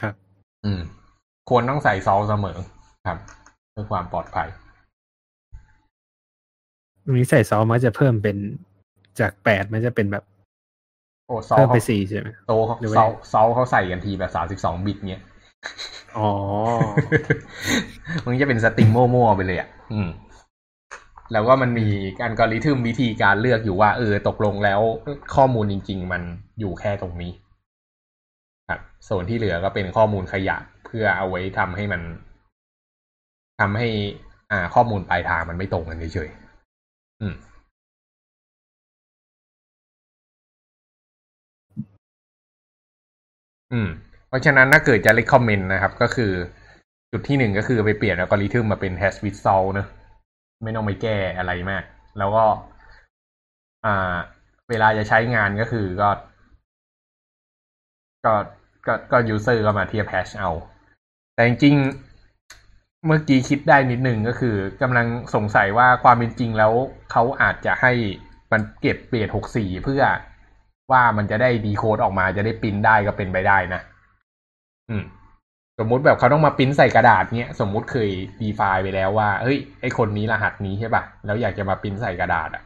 ครับ อืม ควรต้องใส่ซอลเสมอครับ เพื่อความปลอดภัยตรงนี้ใส่เซามันจะเพิ่มเป็นจากแปดมันจะเป็นแบบโอ้ซอลเพิ่มไปเขาสี่ใช่ไหมโตเขาหรือว่าซอลซอลเขาใส่กันทีแบบสามสิบสองบิตเนี้ยอ๋อ มันจะเป็นสตริงมั่วๆไปเลยอะ อืม แล้วก็มันมีการกริทึมวิธีการเลือกอยู่ว่า เออตกลงแล้วข้อมูลจริง ๆ มันอยู่แค่ตรงนี้ครับส่วนที่เหลือก็เป็นข้อมูลขยะเพื่อเอาไว้ทำให้มันทำให้ อ่าข้อมูลปลายทางมันไม่ตรงกันเฉยๆอืมอืม เพราะฉะนั้นถ้าเกิดจะ recommend นะครับ ก็คือ จุดที่หนึ่งก็คือไปเปลี่ยนอัลกอริทึมมาเป็น hash with salt เนอะ ไม่ต้องไปแก้อะไรมาก แล้วก็ อ่า เวลาจะใช้งานก็คือก็ ก็ก็ก็ user ก็มาเทียบ hash เอา แต่จริงเมื่อกี้คิดได้นิดนึงก็คือกำลังสงสัยว่าความเป็นจริงแล้วเขาอาจจะให้มันเก็บ base หกสี่เพื่อว่ามันจะได้ decode ออกมาจะได้ปริ้นได้ก็เป็นไปได้นะ อืม สมมุติแบบเขาต้องมาปริ้นใส่กระดาษเนี้ย สมมุติเคยดีไฟไปแล้วว่า เฮ้ย ไอคนนี้รหัสนี้ใช่ปะแล้วอยากจะมาปริ้นใส่กระดาษอะ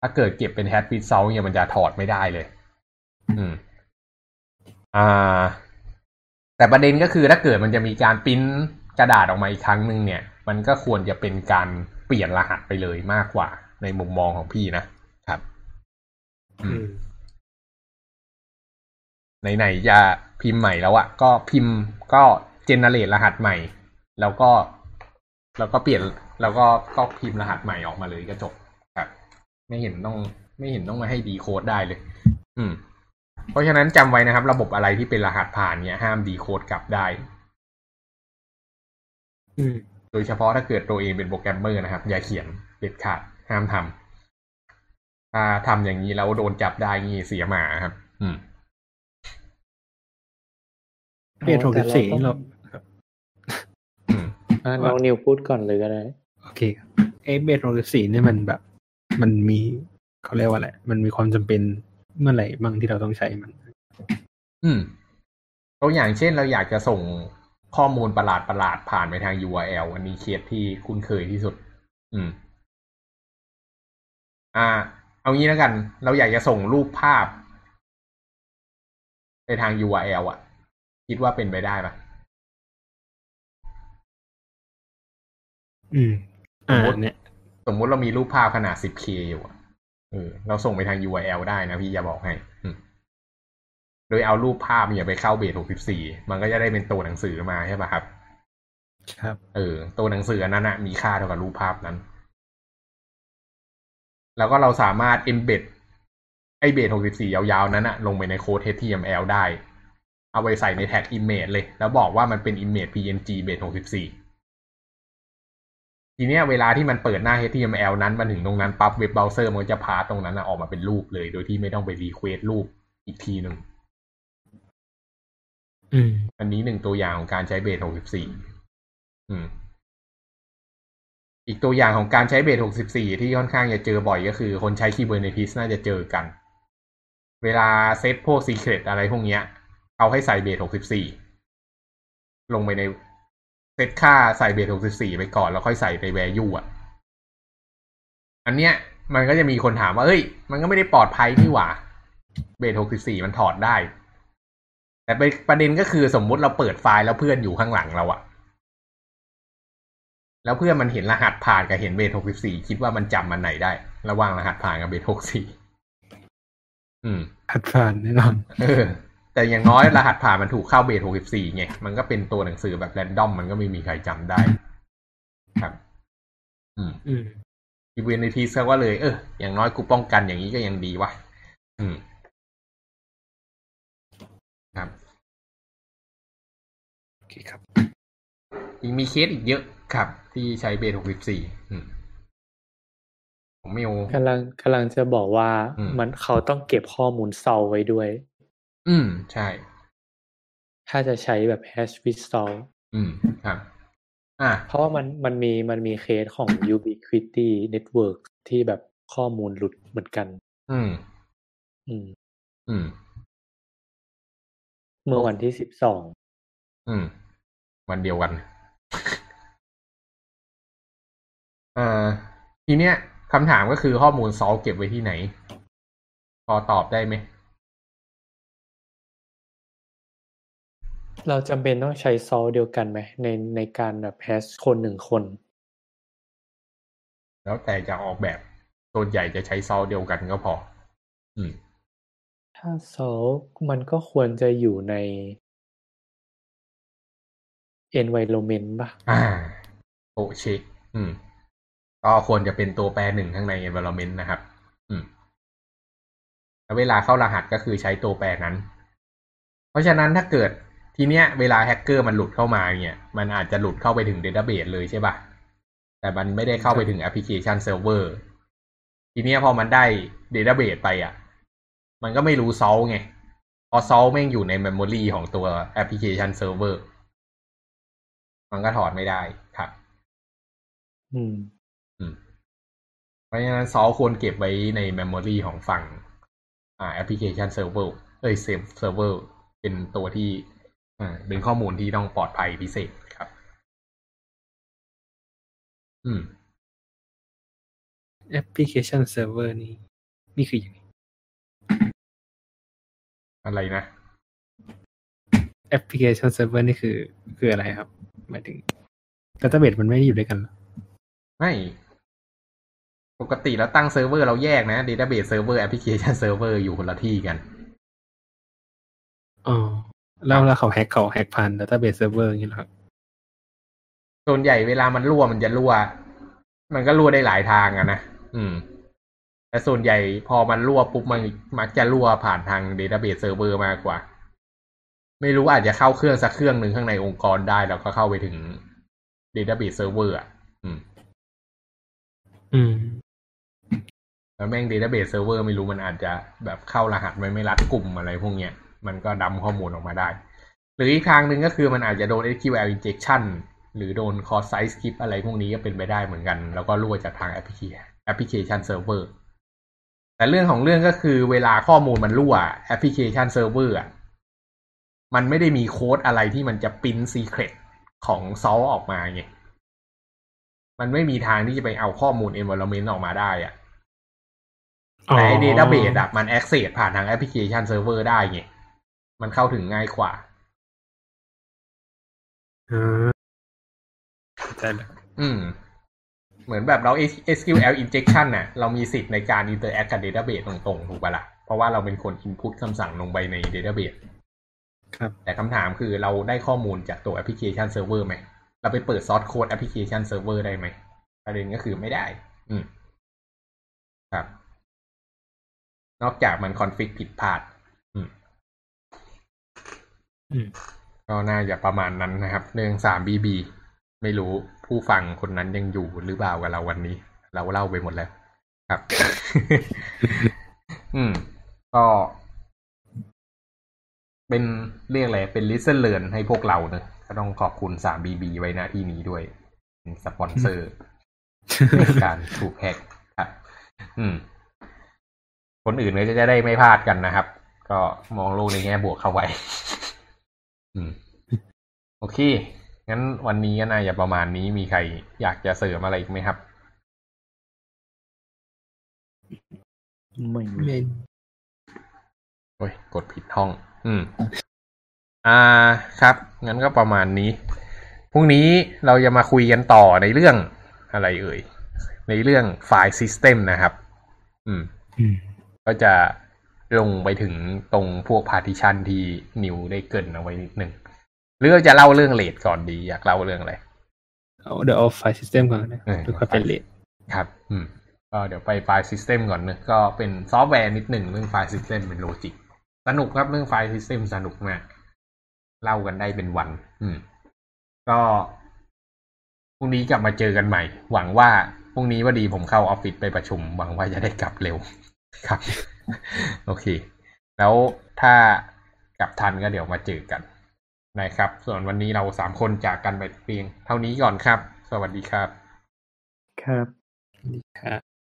ถ้าเกิดเก็บเป็นแฮชฟิตเซลเนี่ยมันจะถอดไม่ได้เลย อืม อ่า แต่ประเด็นก็คือถ้าเกิดมันจะมีการปริ้นกระดาษออกมาอีกครั้งหนึ่งเนี่ย มันก็ควรจะเป็นการเปลี่ยนรหัสไปเลยมากกว่า ในมุมมองของพี่นะครับ อืม ไหนๆจะพิมพ์ใหม่แล้วอะก็พิมพ์ก็เจเนเรตรหัสใหม่ แล้วก็ แล้วก็เปลี่ยนแล้วก็ก็พิมพ์รหัสใหม่ออกมาเลยก็จบครับไม่เห็นต้อง ไม่เห็นต้องมาให้ดีโคดได้เลย อืม เพราะฉะนั้นจำไว้นะครับ ระบบอะไรที่เป็นรหัสผ่านเนี่ย ห้ามดีโคดกลับได้ อืมโดยเฉพาะถ้าเกิดตัวเองเป็นโปรแกรมเมอร์นะครับ อย่าเขียนเด็ดขาดห้ามทำถ้าทำอย่างนี้แล้วโดนจับได้นี่เสียหมาครับ อืม เบสหกสิบสี่นี่เราอืมอะน้องนิวพูดก่อนเลยก็ได้ โอเคครับเอเบสหกสิบสี่นี่มันแบบ มันมีเขาเรียกว่าอะไร มันมีความจำเป็นเมื่อไหร่บ้างที่เราต้องใช้มัน อืมตัวอย่างเช่นเราอยากจะส่งข้อมูลประหลาดประหลาดๆผ่านไปทาง URL อันนี้เคสที่คุ้นเคยที่สุด อืม อ่า เอางี้แล้วกัน เราอยากจะส่งรูปภาพ ไปทาง URL อะ คิดว่าเป็นไปได้ปะอืม อ่าสมมุติเนี่ย สมมุติเรามีรูปภาพขนาด 10K อยู่อะเออเราส่งไปทาง URL ได้นะพี่จะบอกให้อืมโดยเอารูปภาพเนี่ยไปเข้าเบส64มันก็จะได้เป็นตัวหนังสือมาใช่ปะครับ ครับ เออ ตัวหนังสืออันนั้นนะมีค่าเท่ากับรูปภาพนั้น แล้วก็เราสามารถ embed ไอ base64 ยาวๆ นั้นอะลงไปในโค้ด HTML ได้ เอาไปใส่ในแท็ก image เลย แล้วบอกว่ามันเป็น image PNG base64 ทีเนี้ยเวลาที่มันเปิดหน้า HTML นั้นมันถึงตรงนั้นปั๊บ web browser มันก็จะพาตรงนั้นนะออกมาเป็นรูปเลย โดยที่ไม่ต้องไป request รูปอีกทีหนึ่งอืมอันนี้หนึ่งตัวอย่างของการใช้ base64 อืมอีกตัวอย่างของการใช้เบส64 ที่ค่อนข้างจะเจอบ่อยก็คือ คนใช้ Kubernetes น่าจะเจอกัน เวลาเซตพวก Secret อะไรพวกเนี้ย เอาให้ใส่เบส64ลงไปในเซตค่าใส่เบส64ไปก่อน แล้วค่อยใส่ใน value อะ อันเนี้ย มันก็จะมีคนถามว่า เอ้ย มันก็ไม่ได้ปลอดภัยนี่หว่าเบส64มันถอดได้ แต่ประเด็นก็คือสมมุติเราเปิดไฟล์แล้วเพื่อนอยู่ข้างหลังเราอะแล้วเพื่อนมันเห็นรหัสผ่านกับเห็นเบสหกสิบสี่คิดว่ามันจำมันไหนได้ ระหว่างรหัสผ่านกับเบสหกสี่อืมหัดผ่านแน่นอนเออ แต่อย่างน้อยรหัสผ่านมันถูกเข้าเบสหกสิบสี่ไง มันก็เป็นตัวหนังสือแบบแรนดอมมันก็ไม่มีใครจำได้ ครับอืมอืมอีเวนในทีเซอร์ว่าเลย เอออย่างน้อยกูป้องกันอย่างนี้ก็ยังดีวะอืม ครับโอเคครับอีกมีเคสอีกเยอะครับ ที่ใช้เบสหกสิบสี่อืมผมไม่โอกำลังกำลังจะบอกว่าอืมมันเขาต้องเก็บข้อมูลเซาไว้ด้วย อืม ใช่ ถ้าจะใช้แบบ hash with sol อืม ครับ อ่า เพราะว่ามันมันมีมันมีเคสของ ubiquity network ที่แบบข้อมูลหลุดเหมือนกัน อืม อืม อืม เมื่อวันที่สิบสอง อืม วันเดียวกันเอ่อทีเนี้ยคำถามก็คือข้อมูลซอลเก็บไว้ที่ไหน พอตอบได้ไหม เราจำเป็นต้องใช้ซอลเดียวกันไหม ในในการแบบ hash คนหนึ่งคน แล้วแต่จะออกแบบส่วนใหญ่จะใช้ซอลเดียวกันก็พอ อืม ถ้าซอลมันก็ควรจะอยู่ใน environment ป่ะ อ่าโอเชคอืม ก็ควรจะเป็นตัวแปรหนึ่งข้างใน environment นะครับ อืมแล้วเวลาเข้ารหัสก็คือใช้ตัวแปรนั้น เพราะฉะนั้นถ้าเกิด ทีเนี้ยเวลาแฮกเกอร์มันหลุดเข้ามาเนี่ยมันอาจจะหลุดเข้าไปถึง Database เลยใช่ปะแต่มันไม่ได้เข้าไปถึง application server ทีเนี้ยพอมันได้ Database ไปอะ มันก็ไม่รู้ salt ไงพอ salt แม่งอยู่ใน memory ของตัว application server มันก็ถอดไม่ได้ครับ อืม อืม เพราะฉะนั้น salt ควรเก็บไว้ใน memory ของฝั่ง อ่า application server เอ้ยเซฟเซิร์ฟเวอร์ เป็นตัวที่อ่า เป็นข้อมูลที่ต้องปลอดภัยพิเศษครับ อืม application server นี่นี่คือยังไงอะไรนะแอปพลิเคชันเซิร์ฟเวอร์นี่คือ คืออะไรครับ หมายถึง database มันไม่ได้อยู่ด้วยกันเหรอไม่ปกติแล้วตั้งเซิร์ฟเวอร์เราแยกนะ Database Server Application Server อยู่คนละที่กัน อ๋อ แล้วแล้วเขาแฮกเขาแฮกผ่าน database server อย่างนี้เหรอครับส่วนใหญ่เวลามันรั่วมันจะรั่ว มันก็รั่วได้หลายทางอะนะอืม แต่ส่วนใหญ่พอมันรั่วปุ๊บมันมักจะรั่วผ่านทาง Database Server มากกว่า ไม่รู้อาจจะเข้าเครื่องสักเครื่องหนึ่งข้างในองค์กรได้แล้วก็เข้าไปถึง Database Server อะอืม อืมแล้วแม่ง Database Server ไม่รู้มันอาจจะแบบเข้ารหัสไม่ไม่รัดกลุ่มอะไรพวกเนี้ย มันก็ dump ข้อมูลออกมาได้ หรืออีกทางหนึ่งก็คือมันอาจจะโดน SQL injection หรือโดน cross site script อะไรพวกนี้ก็เป็นไปได้เหมือนกัน แล้วก็รั่วจากทาง application application server แต่เรื่องของเรื่องก็คือเวลาข้อมูลมันรั่ว application server มันไม่ได้มีโค้ดอะไรที่มันจะ print secret ของ salt ออกมาไงมันไม่มีทางที่จะไปเอาข้อมูล environment ออกมาได้อะแต่ไอ้ database อะมัน access ผ่านทาง application server ได้ไง มันเข้าถึงง่ายกว่าอ่าเข้าใจแล้วอืม เหมือนแบบเรา SQL injection น่ะ เรามีสิทธิ์ในการ interact กับ database ตรงๆ ถูกปะละ่ะ เพราะว่าเราเป็นคน input คำสั่งลงไปใน database ครับ แต่คำถามคือเราได้ข้อมูลจากตัว application server ไหม เราไปเปิด source code application server ได้ไหมประเด็นก็คือไม่ได้ อืม ครับ นอกจากมัน config ผิดพลาดอืม อืมก็น่าจะประมาณนั้นนะครับ เรื่องสามบีบีไม่รู้ผู้ฟังคนนั้นยังอยู่หรือเปล่ากับเราวันนี้ เราเล่าไปหมดแล้ว ครับ อืม ก็ เป็นเรียกอะไรเป็น lesson learned ให้พวกเราเนอะก็ต้องขอบคุณสามบีบีไว้หน้าที่นี้ด้วยเป็นสปอนเซอร์ในการถูกแฮกครับ อืม คนอื่นก็จะได้ไม่พลาดกันนะครับ ก็มองโลกในแง่บวกเข้าไว้ อืม โอเค งั้นวันนี้ก็น่าจะประมาณนี้มีใครอยากจะเสริมอะไรอีกไหมครับ ไม่มีไม่โอ้ย กดผิดห้อง อืม อ่าครับ งั้นก็ประมาณนี้ พรุ่งนี้เราจะมาคุยกันต่อในเรื่องอะไรเอ่ย ในเรื่อง file system นะครับ อืมอืมก็จะ ลงไปถึงตรงพวก partition ที่นิวได้เกริ่นเอาไว้นิดหนึ่งหรือเราจะเล่าเรื่อง RAID ก่อนดี อยากเล่าเรื่องอะไรเอาเดี๋ยวเอา file system ก่อนนะเออดูค่อยเป็น late ครับ อืมก็เดี๋ยวไป file system ก่อนเนอะก็เป็นซอฟต์แวร์นิดหนึ่งเรื่อง file system เป็น logic สนุกครับเรื่อง file system สนุกมากเล่ากันได้เป็นวัน อืม ก็พรุ่งนี้กลับมาเจอกันใหม่ หวังว่าพรุ่งนี้ว่าดีผมเข้าออฟฟิศไปประชุมหวังว่าจะได้กลับเร็วครับ โอเค แล้วถ้ากลับทันก็เดี๋ยวมาเจอกันนะครับ ส่วนวันนี้เราสามคนจากกันไปเพียงเท่านี้ก่อนครับ สวัสดีครับ ครับสวัสดีครับ